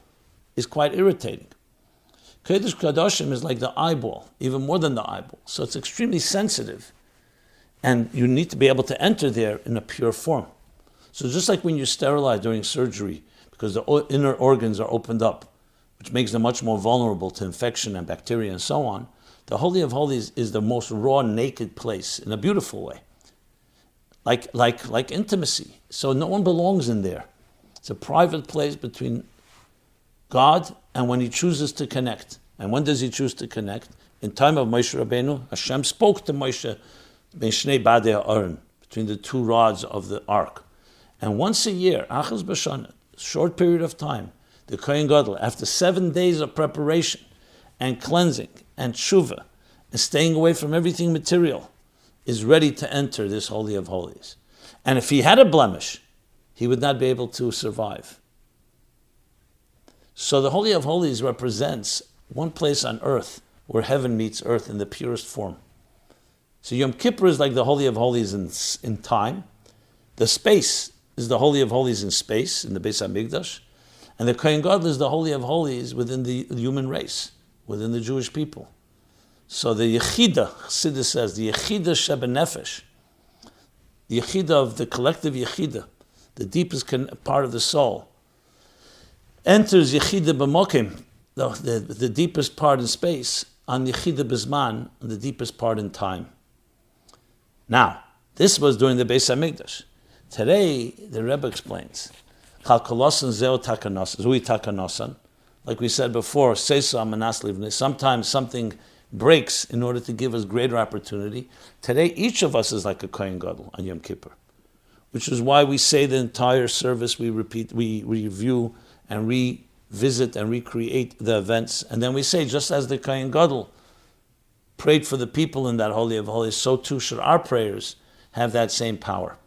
is quite irritating. Kodesh Kodashim is like the eyeball, even more than the eyeball. So it's extremely sensitive. And you need to be able to enter there in a pure form. So just like when you sterilize during surgery, because the inner organs are opened up, which makes them much more vulnerable to infection and bacteria and so on, the Holy of Holies is the most raw, naked place in a beautiful way. Like, like, like intimacy. So no one belongs in there. It's a private place between God and when He chooses to connect. And when does He choose to connect? In time of Moshe Rabbeinu, Hashem spoke to Moshe between the two rods of the ark. And once a year, Achaz Bashana, short period of time, the Kohen Gadol, after seven days of preparation and cleansing and tshuva and staying away from everything material, is ready to enter this Holy of Holies. And if he had a blemish, he would not be able to survive. So the Holy of Holies represents one place on earth where heaven meets earth in the purest form. So Yom Kippur is like the Holy of Holies in, in time. The space is the Holy of Holies in space, in the Beis HaMikdash. And the Kohen Gadol is the Holy of Holies within the human race, within the Jewish people. So the Yechida, Chassidus says, the Yechida Shebenefesh, the Yechida of the collective Yechida, the deepest part of the soul, enters Yechida B'mokim, the, the, the deepest part in space, on Yechida B'zman, the deepest part in time. Now, this was during the Beis Hamikdash. Today, the Rebbe explains, Kalkolosan zeo takanosan, zui takanosan. Like we said before, sometimes something breaks in order to give us greater opportunity. Today, each of us is like a Kohen Gadol on Yom Kippur, which is why we say the entire service, we repeat, we review and revisit and recreate the events. And then we say, just as the Kohen Gadol prayed for the people in that Holy of Holies, so too should our prayers have that same power.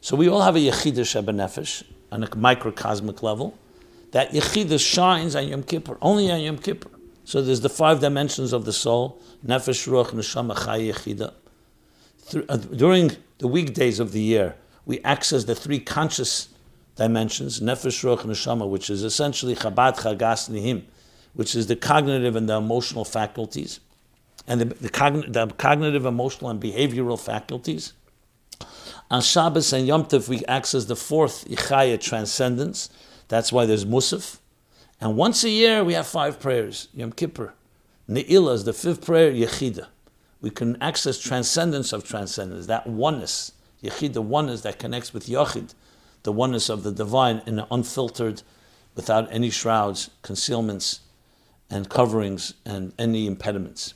So we all have a Yechida Shebenefesh on a microcosmic level. That Yechida shines on Yom Kippur, only on Yom Kippur. So there's the five dimensions of the soul, Nefesh, Ruach, Neshama, Chai, Yechida. Uh, during the weekdays of the year, we access the three conscious dimensions, Nefesh, Ruach, Neshama, which is essentially Chabad, Chagas, Nihim, which is the cognitive and the emotional faculties and the, the, cogn- the, cognitive, emotional, and behavioral faculties. On Shabbos and Yom Tov, we access the fourth Yichaya transcendence. That's why there's Musaf. And once a year, we have five prayers. Yom Kippur. Ne'ilah is the fifth prayer, Yechida. We can access transcendence of transcendence, that oneness, Yechida oneness that connects with Yachid, the oneness of the divine in an unfiltered, without any shrouds, concealments, and coverings, and any impediments.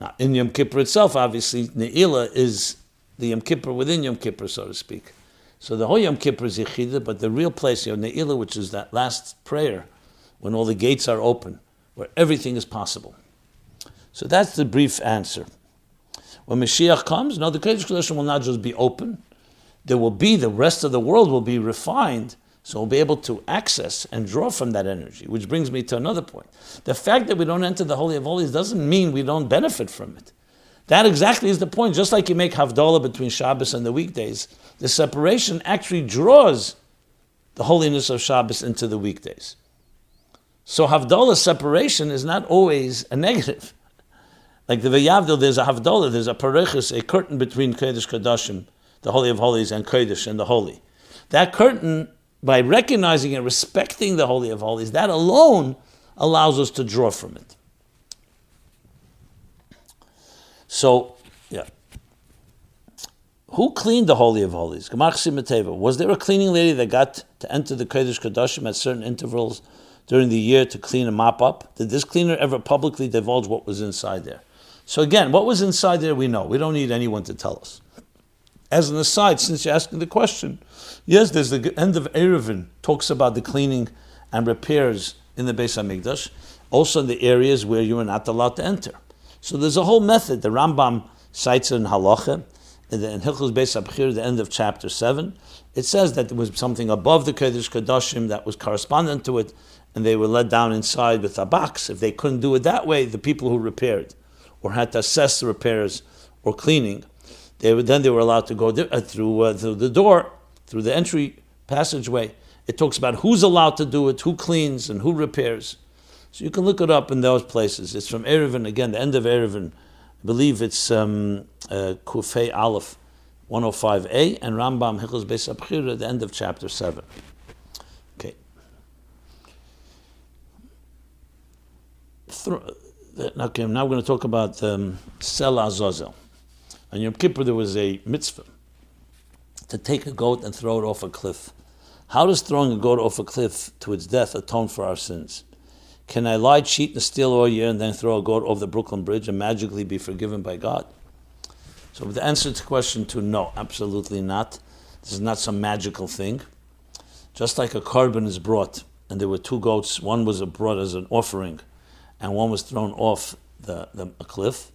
Now, in Yom Kippur itself, obviously, Ne'ilah is the Yom Kippur within Yom Kippur, so to speak. So the whole Yom Kippur is Yechida, but the real place, Yom Ne'ilah, which is that last prayer, when all the gates are open, where everything is possible. So that's the brief answer. When Mashiach comes, no, the Kodesh Kodashim will not just be open. There will be, the rest of the world will be refined, so we'll be able to access and draw from that energy, which brings me to another point. The fact that we don't enter the Holy of Holies doesn't mean we don't benefit from it. That exactly is the point. Just like you make Havdalah between Shabbos and the weekdays, the separation actually draws the holiness of Shabbos into the weekdays. So Havdalah separation is not always a negative. Like the Vayavdil, there's a Havdalah, there's a Paroches, a curtain between Kodesh Kodashim, the Holy of Holies, and Kodesh and the Holy. That curtain by recognizing and respecting the Holy of Holies, that alone allows us to draw from it. So, yeah. who cleaned the Holy of Holies? Was there a cleaning lady that got to enter the Kodesh Kodashim at certain intervals during the year to clean and mop up? Did this cleaner ever publicly divulge what was inside there? So again, what was inside there we know. We don't need anyone to tell us. As an aside, since you're asking the question, yes, there's the end of Eruvin talks about the cleaning and repairs in the Beis Hamikdash, also in the areas where you are not allowed to enter. So there's a whole method. The Rambam cites in Halacha, in, in Hilchos Beis HaBechirah, the end of chapter 7. It says that there was something above the Kodesh Kodashim that was correspondent to it, and they were let down inside with a box. If they couldn't do it that way, the people who repaired or had to assess the repairs or cleaning they were, then they were allowed to go uh, through, uh, through the door, through the entry passageway. It talks about who's allowed to do it, who cleans, and who repairs. So you can look it up in those places. It's from Eruvin, again, the end of Eruvin. I believe it's um, uh, Kufay Aleph 105a, and Rambam Hilchos Beis HaBechirah, the end of chapter 7. Okay. Okay, now we're going to talk about um, Sel Azazel. On Yom Kippur, there was a mitzvah to take a goat and throw it off a cliff. How does throwing a goat off a cliff to its death atone for our sins? Can I lie, cheat, and steal all year and then throw a goat over the Brooklyn Bridge and magically be forgiven by God? So the answer to question two, no, absolutely not. This is not some magical thing. Just like a korban is brought, and there were two goats, one was brought as an offering, and one was thrown off the, the cliff.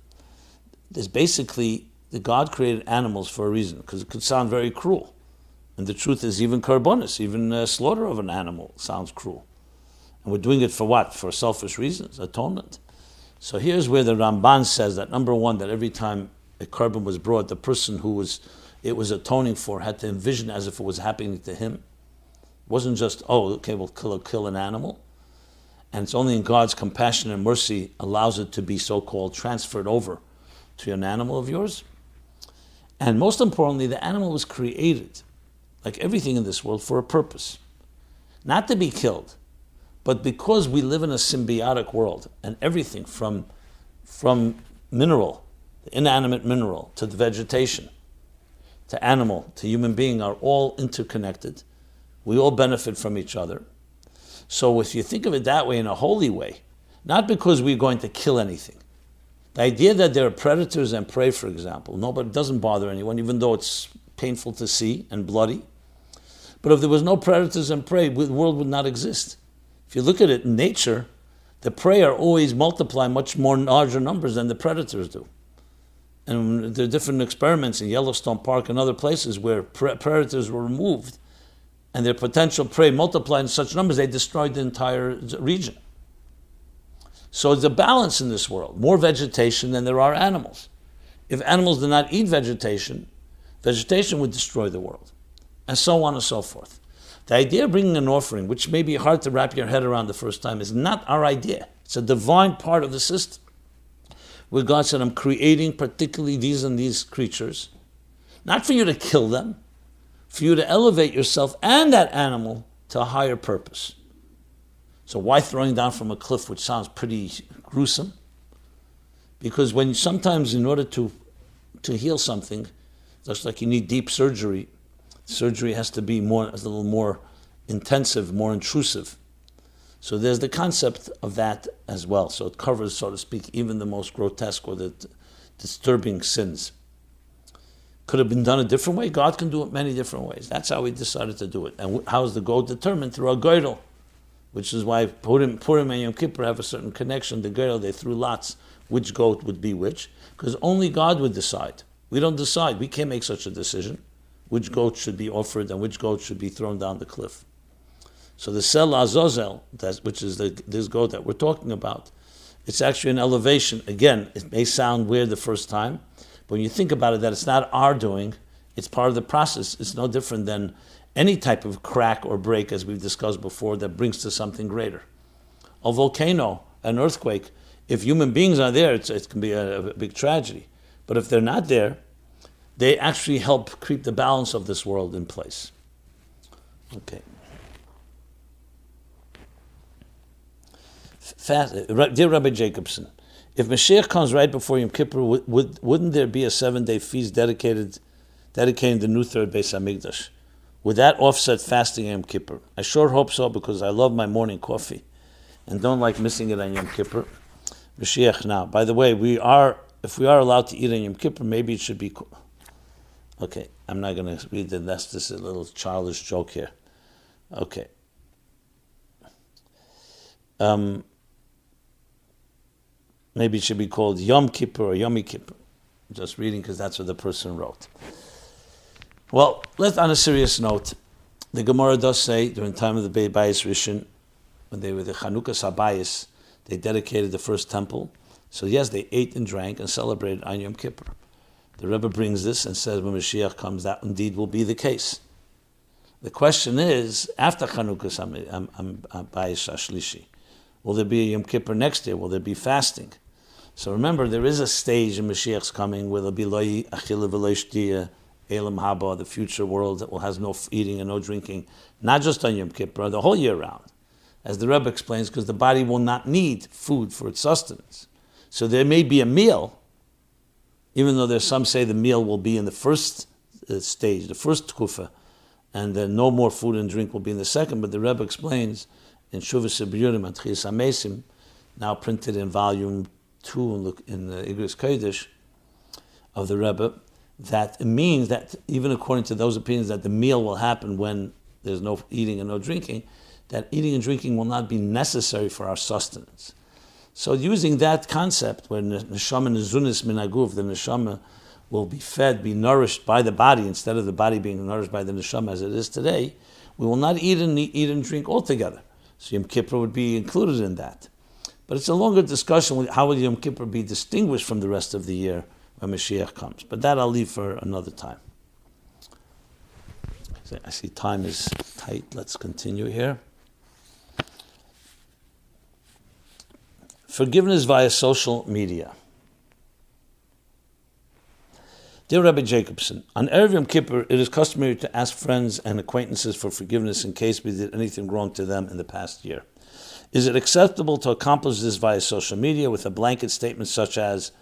There's basically that God created animals for a reason, because it could sound very cruel. And the truth is, even korbonos, even uh, slaughter of an animal sounds cruel. And we're doing it for what? For selfish reasons, atonement. So here's where the Ramban says that number one, that every time a korban was brought, the person who was it was atoning for had to envision as if it was happening to him. It wasn't just, oh, okay, we'll kill, kill an animal. And it's only in God's compassion and mercy allows it to be so called transferred over to an animal of yours. And most importantly, the animal was created, like everything in this world, for a purpose. Not to be killed, but because we live in a symbiotic world, and everything from, from mineral, the inanimate mineral, to the vegetation, to animal, to human being are all interconnected. We all benefit from each other. So if you think of it that way in a holy way, not because we're going to kill anything, the idea that there are predators and prey, for example, no, but it doesn't bother anyone, even though it's painful to see and bloody. But if there was no predators and prey, the world would not exist. If you look at it in nature, the prey are always multiply much more in larger numbers than the predators do. And there are different experiments in Yellowstone Park and other places where pre- predators were removed and their potential prey multiplied in such numbers they destroyed the entire region. So there's a balance in this world, more vegetation than there are animals. If animals did not eat vegetation, vegetation would destroy the world, and so on and so forth. The idea of bringing an offering, which may be hard to wrap your head around the first time, is not our idea. It's a divine part of the system. Where God said, I'm creating particularly these and these creatures, not for you to kill them, for you to elevate yourself and that animal to a higher purpose. So why throwing down from a cliff, which sounds pretty gruesome? Because when sometimes, in order to to heal something, just like you need deep surgery, surgery has to be more a little more intensive, more intrusive. So there's the concept of that as well. So it covers, so to speak, even the most grotesque or the t- disturbing sins. Could have been done a different way. God can do it many different ways. That's how we decided to do it. And how is the goal determined? Through a goral which is why Purim, Purim and Yom Kippur have a certain connection. The goral they threw lots which goat would be which, because only God would decide. We don't decide. We can't make such a decision. Which goat should be offered and which goat should be thrown down the cliff. So the Sel Azazel, which is the, this goat that we're talking about, it's actually an elevation. Again, it may sound weird the first time, but when you think about it, that it's not our doing, it's part of the process. It's no different than any type of crack or break, as we've discussed before, that brings to something greater. A volcano, an earthquake, if human beings are there, it can be a, a big tragedy. But if they're not there, they actually help keep the balance of this world in place. Okay. Fast, uh, dear Rabbi Jacobson, if Mashiach comes right before Yom Kippur, would, would, wouldn't there be a seven day feast dedicated dedicating the new third Beis Hamikdash. Would that offset fasting Yom Kippur? I sure hope so because I love my morning coffee and don't like missing it on Yom Kippur. Mashiach now. By the way, we are if we are allowed to eat on Yom Kippur, maybe it should be. Okay, I'm not going to read the rest. This is a little childish joke here. Okay. Um, maybe it should be called Yom Kippur or Yomi Kippur. just reading because that's what the person wrote. Well, let's on a serious note. The Gemara does say during the time of the Bayis Rishon, when they were the Chanukas HaBayis, they dedicated the first temple. So yes, they ate and drank and celebrated on Yom Kippur. The Rebbe brings this and says when Mashiach comes, that indeed will be the case. The question is, after Chanukas HaBayis um, um, uh, Ashlishi, will there be a Yom Kippur next year? Will there be fasting? So remember, there is a stage in Mashiach's coming where there'll be v'loy Olam Haba, the future world that will have no eating and no drinking, not just on Yom Kippur, the whole year round. As the Rebbe explains, because the body will not need food for its sustenance. So there may be a meal, even though there's some say the meal will be in the first uh, stage, the first kufa, and then no more food and drink will be in the second. But the Rebbe explains in Shuvah Sibiurim and Tchis Amesim, now printed in volume two in the Igros Kodesh of the Rebbe, that it means that even according to those opinions that the meal will happen when there's no eating and no drinking, that eating and drinking will not be necessary for our sustenance. So using that concept, where neshama nezunis minaguf, the neshama will be fed, be nourished by the body instead of the body being nourished by the neshama as it is today, we will not eat and eat and drink altogether. So Yom Kippur would be included in that. But it's a longer discussion. How will Yom Kippur be distinguished from the rest of the year? when Mashiach comes. But that I'll leave for another time. I see time is tight. Let's continue here. Forgiveness via social media. Dear Rabbi Jacobson, on Erev Yom Kippur, it is customary to ask friends and acquaintances for forgiveness in case we did anything wrong to them in the past year. Is it acceptable to accomplish this via social media with a blanket statement such as,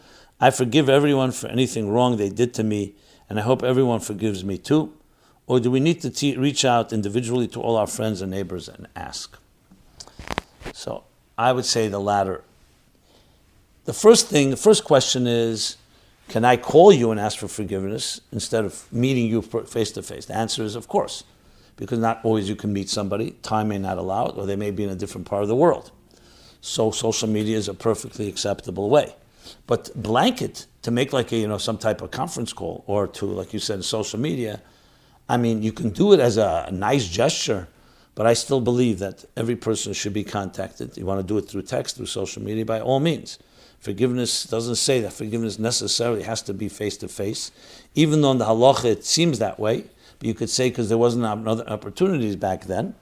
I forgive everyone for anything wrong they did to me, and I hope everyone forgives me too? Or do we need to te- reach out individually to all our friends and neighbors and ask? So I would say the latter. The first thing, the first question is, can I call you and ask for forgiveness instead of meeting you face to face? The answer is, of course, because not always you can meet somebody. Time may not allow it, or they may be in a different part of the world. So social media is a perfectly acceptable way. But blanket to make like a you know some type of conference call or to like you said social media, I mean you can do it as a nice gesture, but I still believe that every person should be contacted. You want to do it through text, through social media, by all means. Forgiveness doesn't say that forgiveness necessarily has to be face to face, even though in the halacha it seems that way. But you could say because there wasn't other opportunities back then.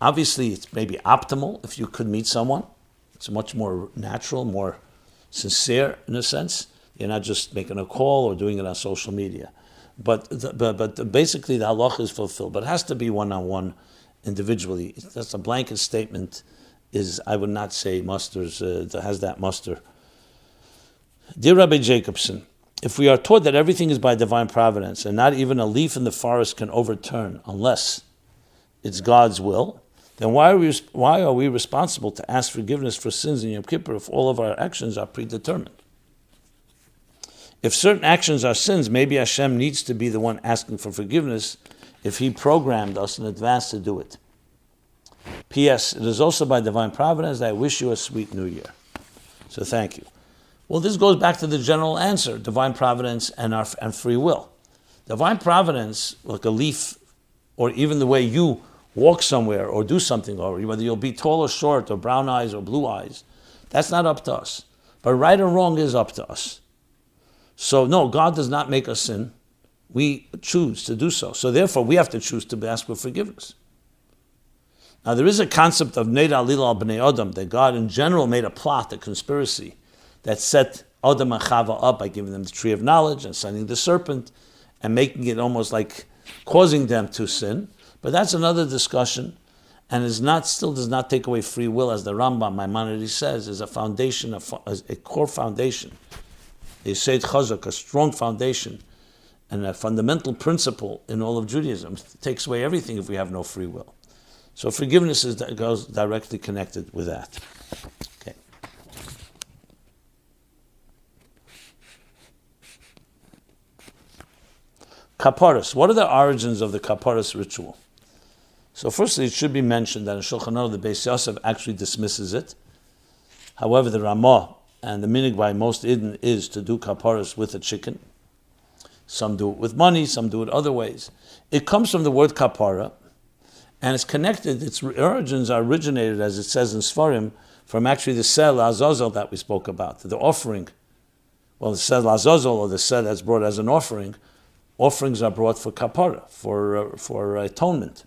Obviously, it's maybe optimal if you could meet someone. It's much more natural, more sincere in a sense. You're not just making a call or doing it on social media. But, the, but, but basically, the halacha is fulfilled. But it has to be one on one individually. That's a blanket statement, is, I would not say, musters, uh, has that muster. Dear Rabbi Jacobson, if we are taught that everything is by divine providence and not even a leaf in the forest can overturn unless it's God's will, then why are we, why are we responsible to ask forgiveness for sins in Yom Kippur if all of our actions are predetermined? If certain actions are sins, maybe Hashem needs to be the one asking for forgiveness if He programmed us in advance to do it. P.S. It is also by divine providence that I wish you a sweet new year. So thank you. Well, this goes back to the general answer divine providence and, our, and free will. Divine providence, like a leaf, or even the way you walk somewhere or do something, or whether you'll be tall or short, or brown eyes or blue eyes, that's not up to us. But right or wrong is up to us. So, no, God does not make us sin. We choose to do so. So, therefore, we have to choose to ask for forgiveness. Now, there is a concept of Neda Alil al Bnei Adam, that God in general made a plot, a conspiracy, that set Adam and Chava up by giving them the tree of knowledge and sending the serpent and making it almost like causing them to sin. But that's another discussion, and is not still does not take away free will, as the Rambam Maimonides says, is a foundation, a, a core foundation. They say chazak, a strong foundation and a fundamental principle in all of Judaism. It takes away everything if we have no free will. So forgiveness is, goes directly connected with that. Okay. Kaparas. What are the origins of the Kaparas ritual? So, firstly, it should be mentioned that in Shulchan Aruch, the Beis Yosef actually dismisses it. However, the Ramah and the minhag by most Eden is to do kaparas with a chicken. Some do it with money, some do it other ways. It comes from the word kapara, and it's connected, its origins are originated, as it says in Sfarim, from actually the sel azazel that we spoke about, the offering. Well, the sel azazel, or the sel that's brought as an offering, offerings are brought for kapara, for, uh, for atonement.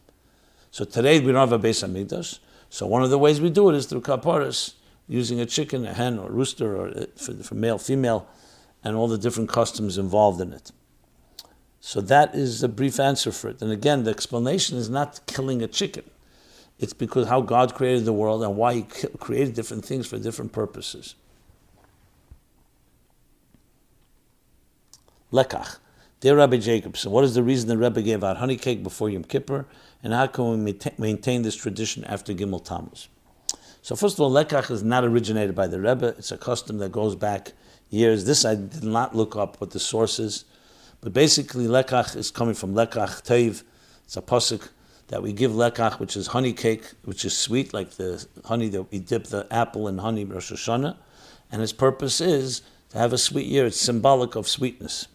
So today we don't have a Beis Hamikdash, so one of the ways we do it is through kaparas, using a chicken, a hen, or a rooster, or uh, for, for male, female, and all the different customs involved in it. So that is a brief answer for it. And again, the explanation is not killing a chicken. It's because how God created the world and why He created different things for different purposes. Lekach. Dear Rabbi Jacobson, what is the reason the Rebbe gave out honey cake before Yom Kippur, and how can we maintain this tradition after Gimel Tammuz? So first of all, lekach is not originated by the Rebbe. It's a custom that goes back years. This I did not look up what the source is, but basically lekach is coming from lekach teiv. It's a pasuk that we give lekach, which is honey cake, which is sweet, like the honey that we dip the apple in honey Rosh Hashanah, and its purpose is to have a sweet year. It's symbolic of sweetness.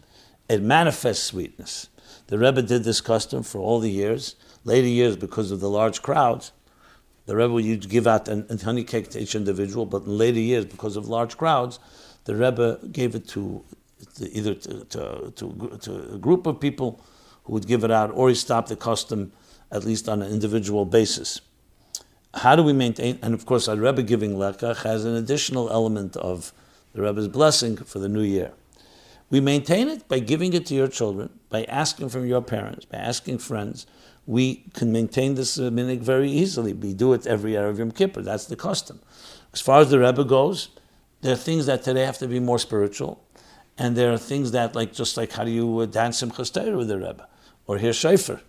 It manifests sweetness. The Rebbe did this custom for all the years. Later years, because of the large crowds, the Rebbe would give out a, a honey cake to each individual, but in later years, because of large crowds, the Rebbe gave it to, to either to, to, to, to, a group of people who would give it out, or he stopped the custom at least on an individual basis. How do we maintain? And of course, our Rebbe giving lekach has an additional element of the Rebbe's blessing for the new year. We maintain it by giving it to your children, by asking from your parents, by asking friends, we can maintain this uh, minhag very easily. We do it every year of Yom Kippur. That's the custom. As far as the Rebbe goes, there are things that today have to be more spiritual, and there are things that, like just like how do you uh, dance Simchas Torah with the Rebbe or hear Shofar.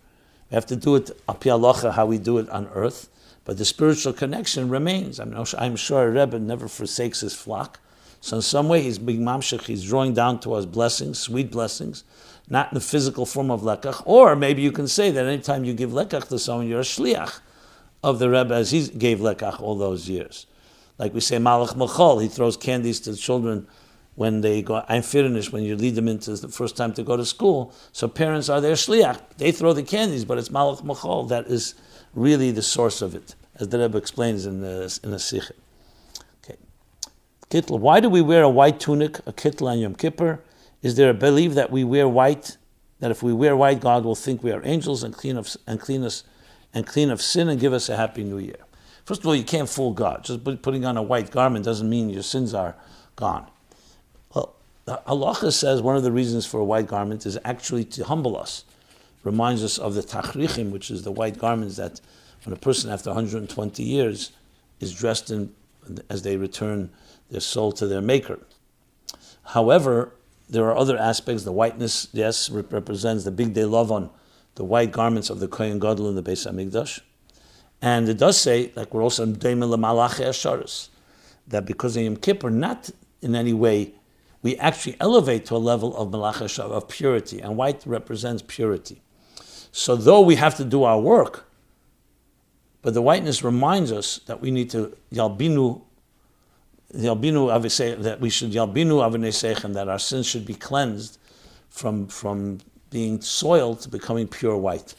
We have to do it api halacha, how we do it on earth, but the spiritual connection remains. I mean, I'm sure a Rebbe never forsakes his flock. So in some way, he's being mamshech. He's drawing down to us blessings, sweet blessings, not in the physical form of lekach. Or maybe you can say that anytime you give lekach to someone, you're a shliach of the Rebbe as he gave lekach all those years. Like we say, malach machol, he throws candies to the children when they go, I'm finished, when you lead them into the first time to go to school. So parents are their shliach. They throw the candies, but it's malach machol. That is really the source of it, as the Rebbe explains in the, in the Sicha. Kittel. Why do we wear a white tunic, a kittel on Yom Kippur? Is there a belief that we wear white, that if we wear white, God will think we are angels and clean of and clean us and clean of sin and give us a happy new year? First of all, you can't fool God. Just putting on a white garment doesn't mean your sins are gone. Well, Allah says one of the reasons for a white garment is actually to humble us. Reminds us of the tachrichim, which is the white garments that when a person after 120 years is dressed in as they return their soul to their maker. However, there are other aspects. The whiteness, yes, represents the bigdei lavan on the white garments of the Kohen Gadol in the Beis Hamikdash. And it does say, like we're also in Malachei Hashareis, that because of Yom Kippur, not in any way, we actually elevate to a level of Malach of purity, and white represents purity. So though we have to do our work, but the whiteness reminds us that we need to Yalbinu Yalbinu that we should Yalbinu that our sins should be cleansed from, from being soiled to becoming pure white.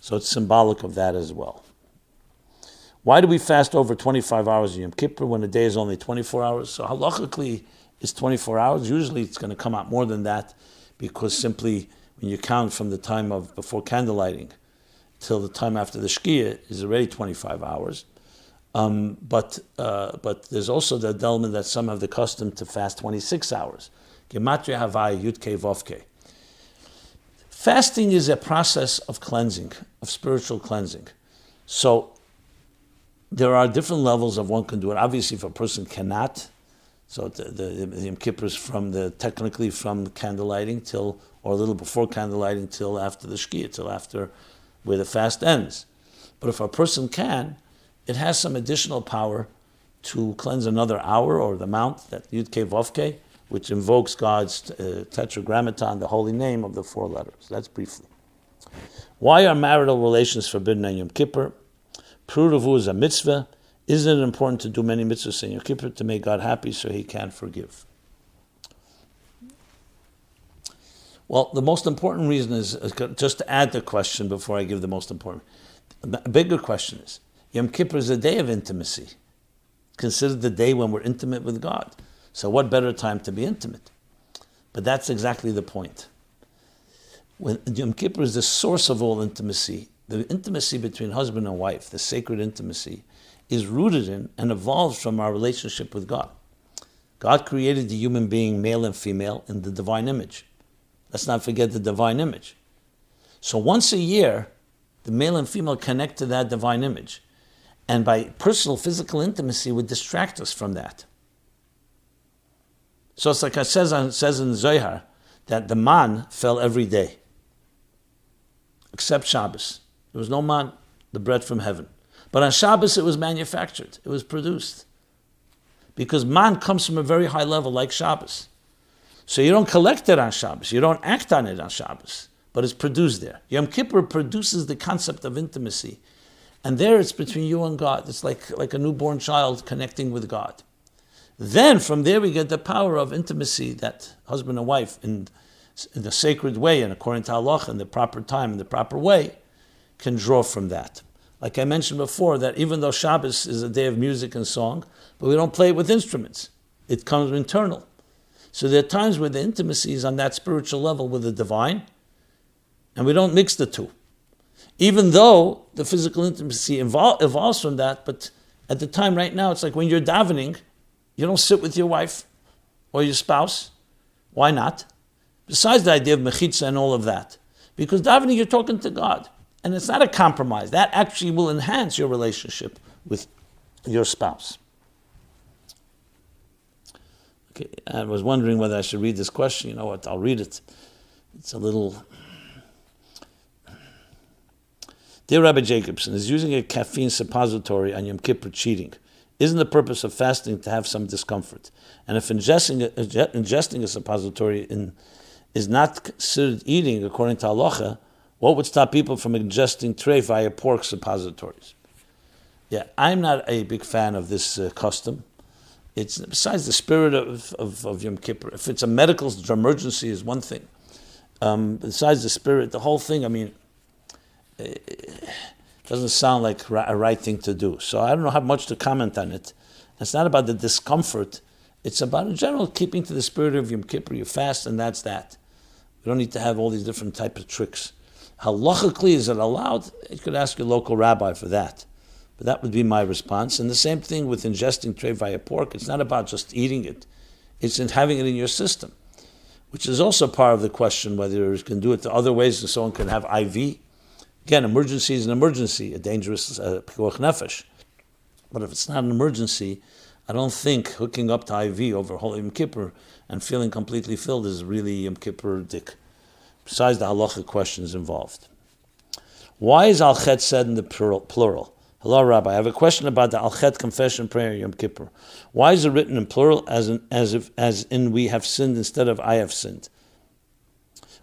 So it's symbolic of that as well. Why do we fast over 25 hours of Yom Kippur when a day is only 24 hours? So halachically, it's 24 hours. Usually it's going to come out more than that because simply when you count from the time of before candlelighting till the time after the Shkia is already 25 hours. Um, but uh, but there's also the element that some have the custom to fast 26 hours. Gematria Havai Yudke Vovke. Fasting is a process of cleansing, of spiritual cleansing. So there are different levels of one can do it. Obviously, if a person cannot, So the, the, the Yom Kippur is from the technically from candle lighting till, or a little before candle lighting till after the Shkia, till after where the fast ends. But if a person can, it has some additional power to cleanse another hour or the mount that Yud Ke Vovke, which invokes God's uh, tetragrammaton, the holy name of the four letters. That's briefly. Why are marital relations forbidden on Yom Kippur? Pru U'revu is a mitzvah. Isn't it important to do many mitzvahs in Yom Kippur to make God happy so He can forgive? Well, the most important reason is just to add the question before I give the most important. A bigger question is Yom Kippur is a day of intimacy, considered the day when we're intimate with God. So, what better time to be intimate? But that's exactly the point. When Yom Kippur is the source of all intimacy, the intimacy between husband and wife, the sacred intimacy, is rooted in and evolves from our relationship with God. God created the human being, male and female, in the divine image. Let's not forget the divine image. So once a year, the male and female connect to that divine image. And by personal physical intimacy would distract us from that. So it's like it says, says in Zohar that the man fell every day, except Shabbos. There was no man, the bread from heaven. But on Shabbos, it was manufactured, it was produced. Because man comes from a very high level, like Shabbos. So you don't collect it on Shabbos, you don't act on it on Shabbos, but it's produced there. Yom Kippur produces the concept of intimacy. And there it's between you and God. It's like, like a newborn child connecting with God. Then from there we get the power of intimacy that husband and wife in, in the sacred way and according to Allah in the proper time, in the proper way, can draw from that. Like I mentioned before, that even though Shabbos is a day of music and song, but we don't play it with instruments. It comes internal. So there are times where the intimacy is on that spiritual level with the divine, and we don't mix the two. Even though the physical intimacy evol- evolves from that, but at the time right now, it's like when you're davening, you don't sit with your wife or your spouse. Why not? Besides the idea of mechitza and all of that. Because davening, you're talking to God. And it's not a compromise. That actually will enhance your relationship with your spouse. Okay, I was wondering whether I should read this question. You know what? I'll read it. It's a little. Dear Rabbi Jacobson, is using a caffeine suppository on Yom Kippur cheating? Isn't the purpose of fasting to have some discomfort? And if ingesting a, ingesting a suppository in, is not considered eating according to halacha, what would stop people from ingesting tray via pork suppositories? Yeah, I'm not a big fan of this uh, custom. It's besides the spirit of, of, of, Yom Kippur. If it's a medical emergency, is one thing. Um, besides the spirit, the whole thing. I mean, it doesn't sound like a right thing to do. So I don't know how much to comment on it. It's not about the discomfort. It's about in general keeping to the spirit of Yom Kippur. You fast, and that's that. You don't need to have all these different type of tricks. Halachically, is it allowed? You could ask your local rabbi for that. But that would be my response. And the same thing with ingesting tray via pork. It's not about just eating it, it's in having it in your system, which is also part of the question whether you can do it the other ways and someone can have IV. Again, emergency is an emergency, a dangerous uh, nefesh. But if it's not an emergency, I don't think hooking up to IV over Holy Yom Kippur and feeling completely filled is really Yom Kippur dik besides the halachic questions involved. Why is Al Chet said in the plural? Hello, Rabbi. I have a question about the Al Chet confession prayer Yom Kippur. Why is it written in plural as in, as if as in we have sinned instead of I have sinned?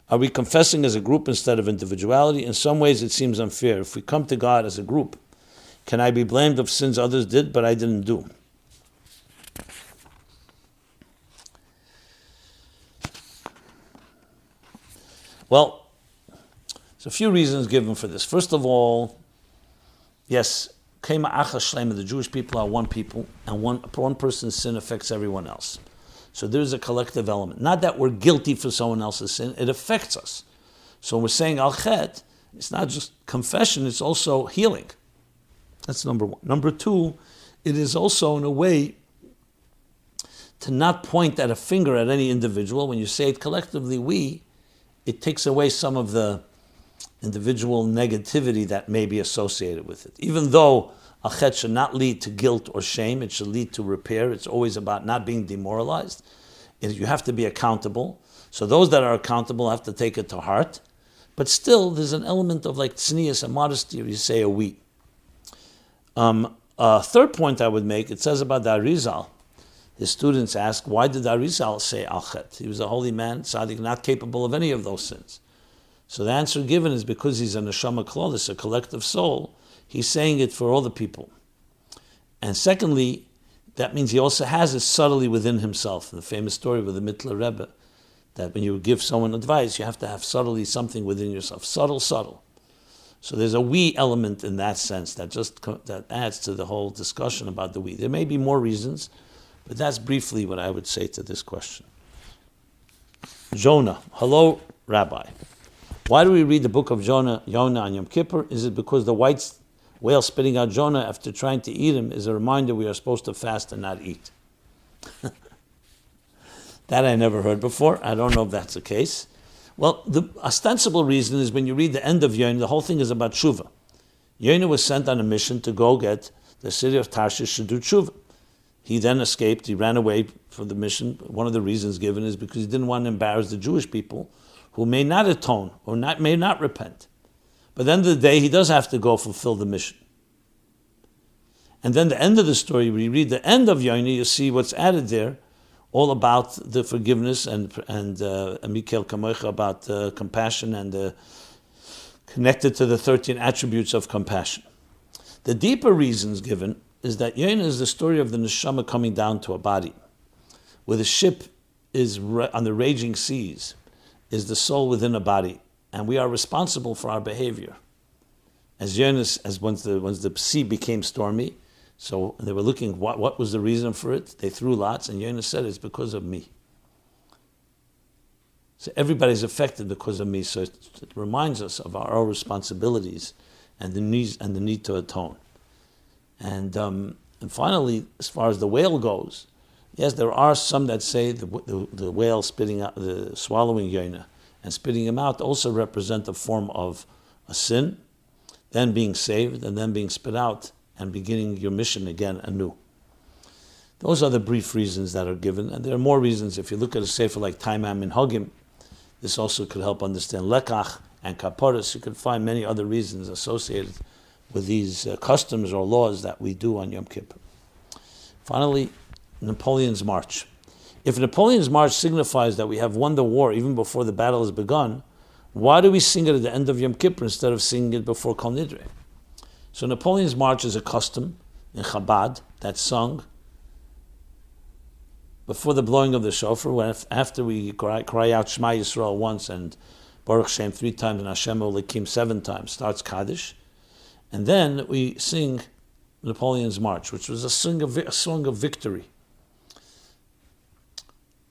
Are we confessing as a group instead of individuality? In some ways, it seems unfair. If we come to God as a group, can I be blamed of sins others did but I didn't do? Well, there's a few reasons given for this. First of all, yes, Kema Acha Shlema, the Jewish people are one people, and one, one person's sin affects everyone else. So there's a collective element. Not that we're guilty for someone else's sin, it affects us. So we're saying Al Chet, it's not just confession, it's also healing. That's number one. Number two, it is also in a way to not point at a finger at any individual. When you say it collectively, we, it takes away some of the individual negativity that may be associated with it. Even though A chet should not lead to guilt or shame. It should lead to repair. It's always about not being demoralized. You have to be accountable. So those that are accountable have to take it to heart. But still, there's an element of like tznius and modesty, you say a we. Um, a third point I would make, it says about the Arizal. His students ask, why did Arizal say Al Chet? He was a holy man, tzaddik, not capable of any of those sins. So the answer given is because he's a neshama klalis, a collective soul, he's saying it for all the people. And secondly, that means he also has it subtly within himself. The famous story with the Mittler Rebbe, that when you give someone advice, you have to have subtly something within yourself. Subtle, subtle. So there's a we element in that sense that just that adds to the whole discussion about the we. There may be more reasons, but that's briefly what I would say to this question. Jonah, hello, Rabbi. Why do we read the book of Jonah, Jonah on Yom Kippur? Is it because the white whale spitting out Jonah after trying to eat him is a reminder we are supposed to fast and not eat? that I never heard before. I don't know if that's the case. Well, the ostensible reason is when you read the end of Yonah, the whole thing is about tshuva. Yonah was sent on a mission to go get the city of Tarshish to do tshuva. He then escaped. He ran away from the mission. One of the reasons given is because he didn't want to embarrass the Jewish people who may not atone or not, may not repent. But at the end of the day, he does have to go fulfill the mission. And then the end of the story, you read the end of Yoni, you see what's added there, all about the forgiveness and and uh, Mi Keil Kamocha about uh, compassion and uh, connected to the 13 attributes of compassion. The deeper reasons given is that Yonah is the story of the neshama coming down to a body, where the ship is on the raging seas, is the soul within a body, and we are responsible for our behavior. As Jonas, as once the once the sea became stormy, so they were looking what what was the reason for it. They threw lots, and Jonas said it's because of me. So everybody's affected because of me. So it, it reminds us of our, our, responsibilities and the needs and the need to atone. And um, and finally, as far as the whale goes, Yes, there are some that say the, the, the whale spitting out, the swallowing Yonah and spitting him out also represent a form of a sin, then being saved, and then being spit out and beginning your mission again anew. Those are the brief reasons that are given, and there are more reasons. If you look at a sefer like Taamei HaMinhagim, this also could help understand lekach and kaparas. You could find many other reasons associated with these uh, customs or laws that we do on Yom Kippur. Finally, Napoleon's March. If Napoleon's March signifies that we have won the war even before the battle has begun, why do we sing it at the end of Yom Kippur instead of singing it before Kol Nidre? So Napoleon's March is a custom in Chabad that's sung before the blowing of the shofar, after we cry, cry out Shema Yisrael once and Baruch Shem three times and Hashem Olikim seven times, starts Kaddish, and then we sing Napoleon's March, which was a song of, a song of victory.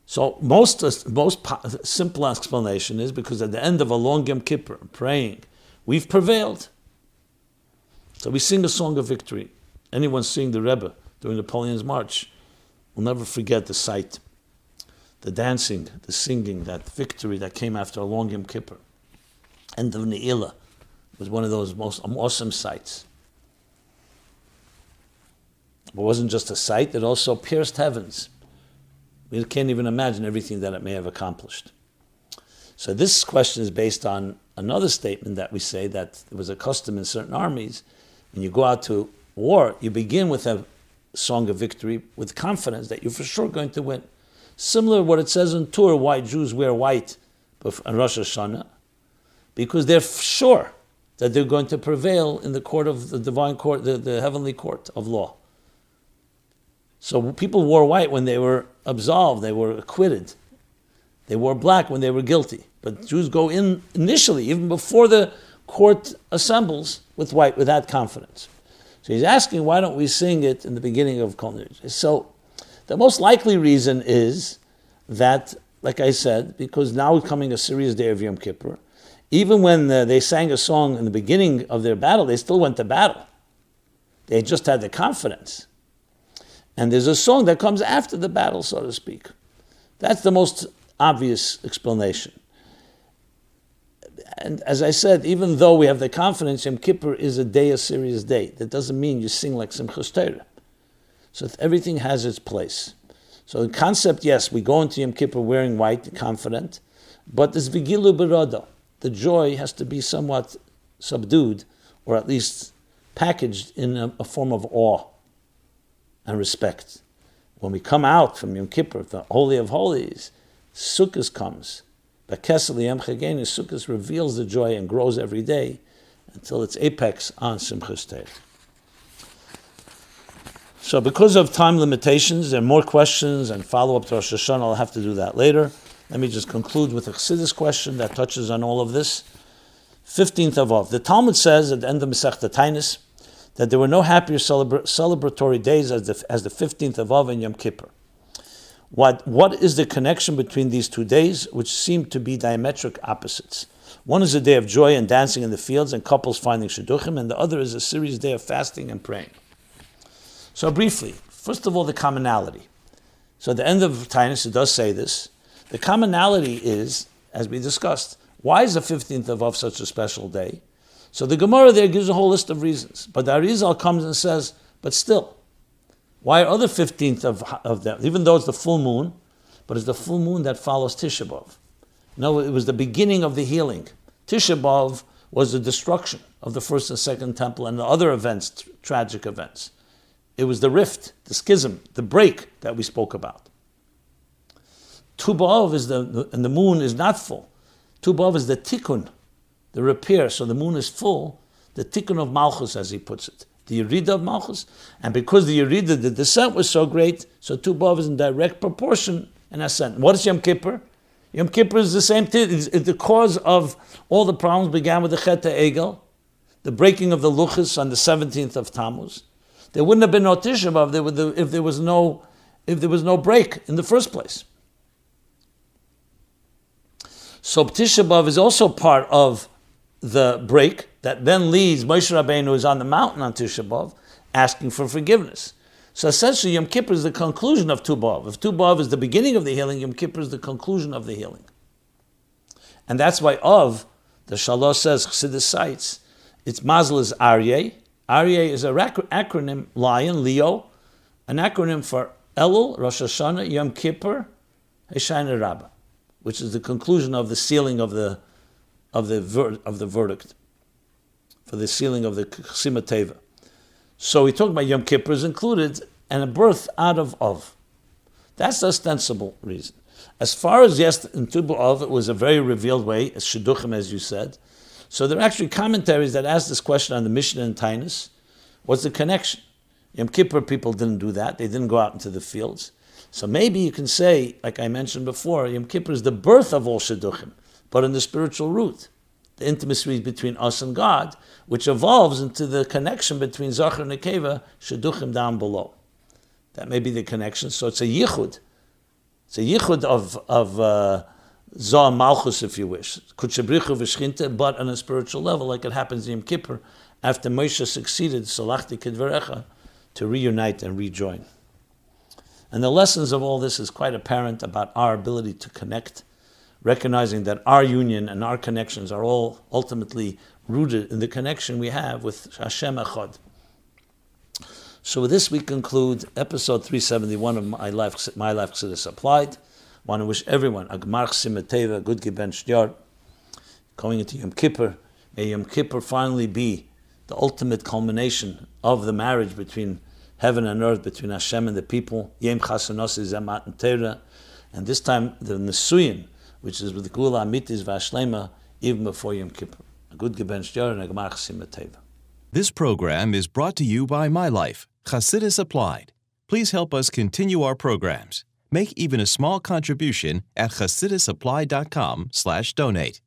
So most most simple explanation is because at the end of a long Yom Kippur, praying, we've prevailed. So we sing a song of victory. Anyone seeing the Rebbe during Napoleon's March will never forget the sight, the dancing, the singing, that victory that came after a long Yom Kippur. End of Ne'ilah was one of those most awesome sights. It wasn't just a sight, it also pierced heavens. We can't even imagine everything that it may have accomplished. So this question is based on another statement that we say that there was a custom in certain armies. When you go out to war, you begin with a song of victory with confidence that you're for sure going to win. Similar to what it says in Tur, why Jews wear white on Rosh Hashanah, because they're sure that they're going to prevail in the court of the divine court, the, the heavenly court of law. So people wore white when they were absolved, they were acquitted. They wore black when they were guilty. But Jews go in initially, even before the court assembles, with white, with that confidence. So he's asking, why don't we sing it in the beginning of Kol So the most likely reason is that, like I said, because now coming a serious day of Yom Kippur, even when uh, they sang a song in the beginning of their battle, they still went to battle. They just had the confidence. And there's a song that comes after the battle, so to speak. That's the most obvious explanation. And as I said, even though we have the confidence Yom Kippur is a day, a serious day, that doesn't mean you sing like Simchas Torah. So everything has its place. So the concept, yes, we go into Yom Kippur wearing white, confident, but this v'gilu b'ra'ada, the joy has to be somewhat subdued, or at least packaged in a, a form of awe and respect. When we come out from Yom Kippur, the Holy of Holies, Sukkot comes. Bakeseh L'yom Chageinu, Sukkot reveals the joy and grows every day until its apex on Simchas Torah. So, because of time limitations, there are more questions and follow up to Rosh Hashanah. I'll have to do that later. Let me just conclude with a Chassidus question that touches on all of this. 15th of Av. The Talmud says at the end of Masechta Taanis that there were no happier celebra- celebratory days as the, as the 15th of Av and Yom Kippur. What, what is the connection between these two days, which seem to be diametric opposites? One is a day of joy and dancing in the fields and couples finding shidduchim, and the other is a serious day of fasting and praying. So, briefly, first of all, the commonality. So, at the end of Taanis, it does say this. The commonality is, as we discussed, why is the 15th of Av such a special day? So the Gemara there gives a whole list of reasons. But the Arizal comes and says, but still, why are the 15th of, of them, even though it's the full moon, but it's the full moon that follows Tisha B'Av. No, it was the beginning of the healing. Tisha B'Av was the destruction of the first and second temple and the other events, tragic events. It was the rift, the schism, the break that we spoke about. Tu B'Av is the, and the moon is not full. Tu B'Av is the tikkun, the repair. So the moon is full, the tikkun of Malchus, as he puts it, the Yerida of Malchus. And because the Yerida, the descent was so great, so Tu B'Av is in direct proportion and ascent. What is Yom Kippur? Yom Kippur is the same thing. It's, it's the cause of all the problems began with the Chet Egel, the breaking of the Luchos on the 17th of Tammuz. There wouldn't have been no Tisha B'Av if there was no, if there was no break in the first place. So Tisha B'Av is also part of the break that then leads Moshe Rabbeinu is on the mountain on Tisha B'Av asking for forgiveness. So essentially, Yom Kippur is the conclusion of Tu B'Av. If Tu B'Av is the beginning of the healing, Yom Kippur is the conclusion of the healing. And that's why of, the Shalosh says, Chassidus cites, its mazel is Aryeh. Aryeh is a acronym, lion, Leo, an acronym for Elul, Rosh Hashanah, Yom Kippur, Hoshana Rabbah which is the conclusion of the sealing of the of the ver, of the verdict for the sealing of the Chasima Tova. So we talk about Yom Kippur is included and a birth out of of. That's the ostensible reason. As far as yes, in Tu B'Av, it was a very revealed way, as Shidduchim, as you said. So there are actually commentaries that ask this question on the Mishnah and Taanis. What's the connection? Yom Kippur people didn't do that. They didn't go out into the fields. So maybe you can say, like I mentioned before, Yom Kippur is the birth of all Shidduchim, but in the spiritual root, the intimacy between us and God, which evolves into the connection between Zachar and Nekeva, Shidduchim down below. That may be the connection. So it's a yichud. It's a yichud of, of uh, Zohar Malchus, if you wish. Kudsha Brich Hu U'Shechintei, but on a spiritual level, like it happens in Yom Kippur, after Moshe succeeded, Salachti Kidvarecha, to reunite and rejoin. And the lessons of all this is quite apparent about our ability to connect, recognizing that our union and our connections are all ultimately rooted in the connection we have with Hashem Echad. So with this we conclude episode 371 of My Life, My Life Chassidus Applied. I want to wish everyone a Gmar Chasima Tova, good Giben Shdiyar, going into Yom Kippur. May Yom Kippur finally be the ultimate culmination of the marriage between heaven and earth between Hashem and the people. Yem Chasanos Zemat Torah. And this time the Nesuyin, which is with Amitis Vashlema, even before Yom Kippur. A good Geben Shjar and a. This program is brought to you by My Life, Chassidus Applied. Please help us continue our programs. Make even a small contribution at chassidusapplied.com slash donate.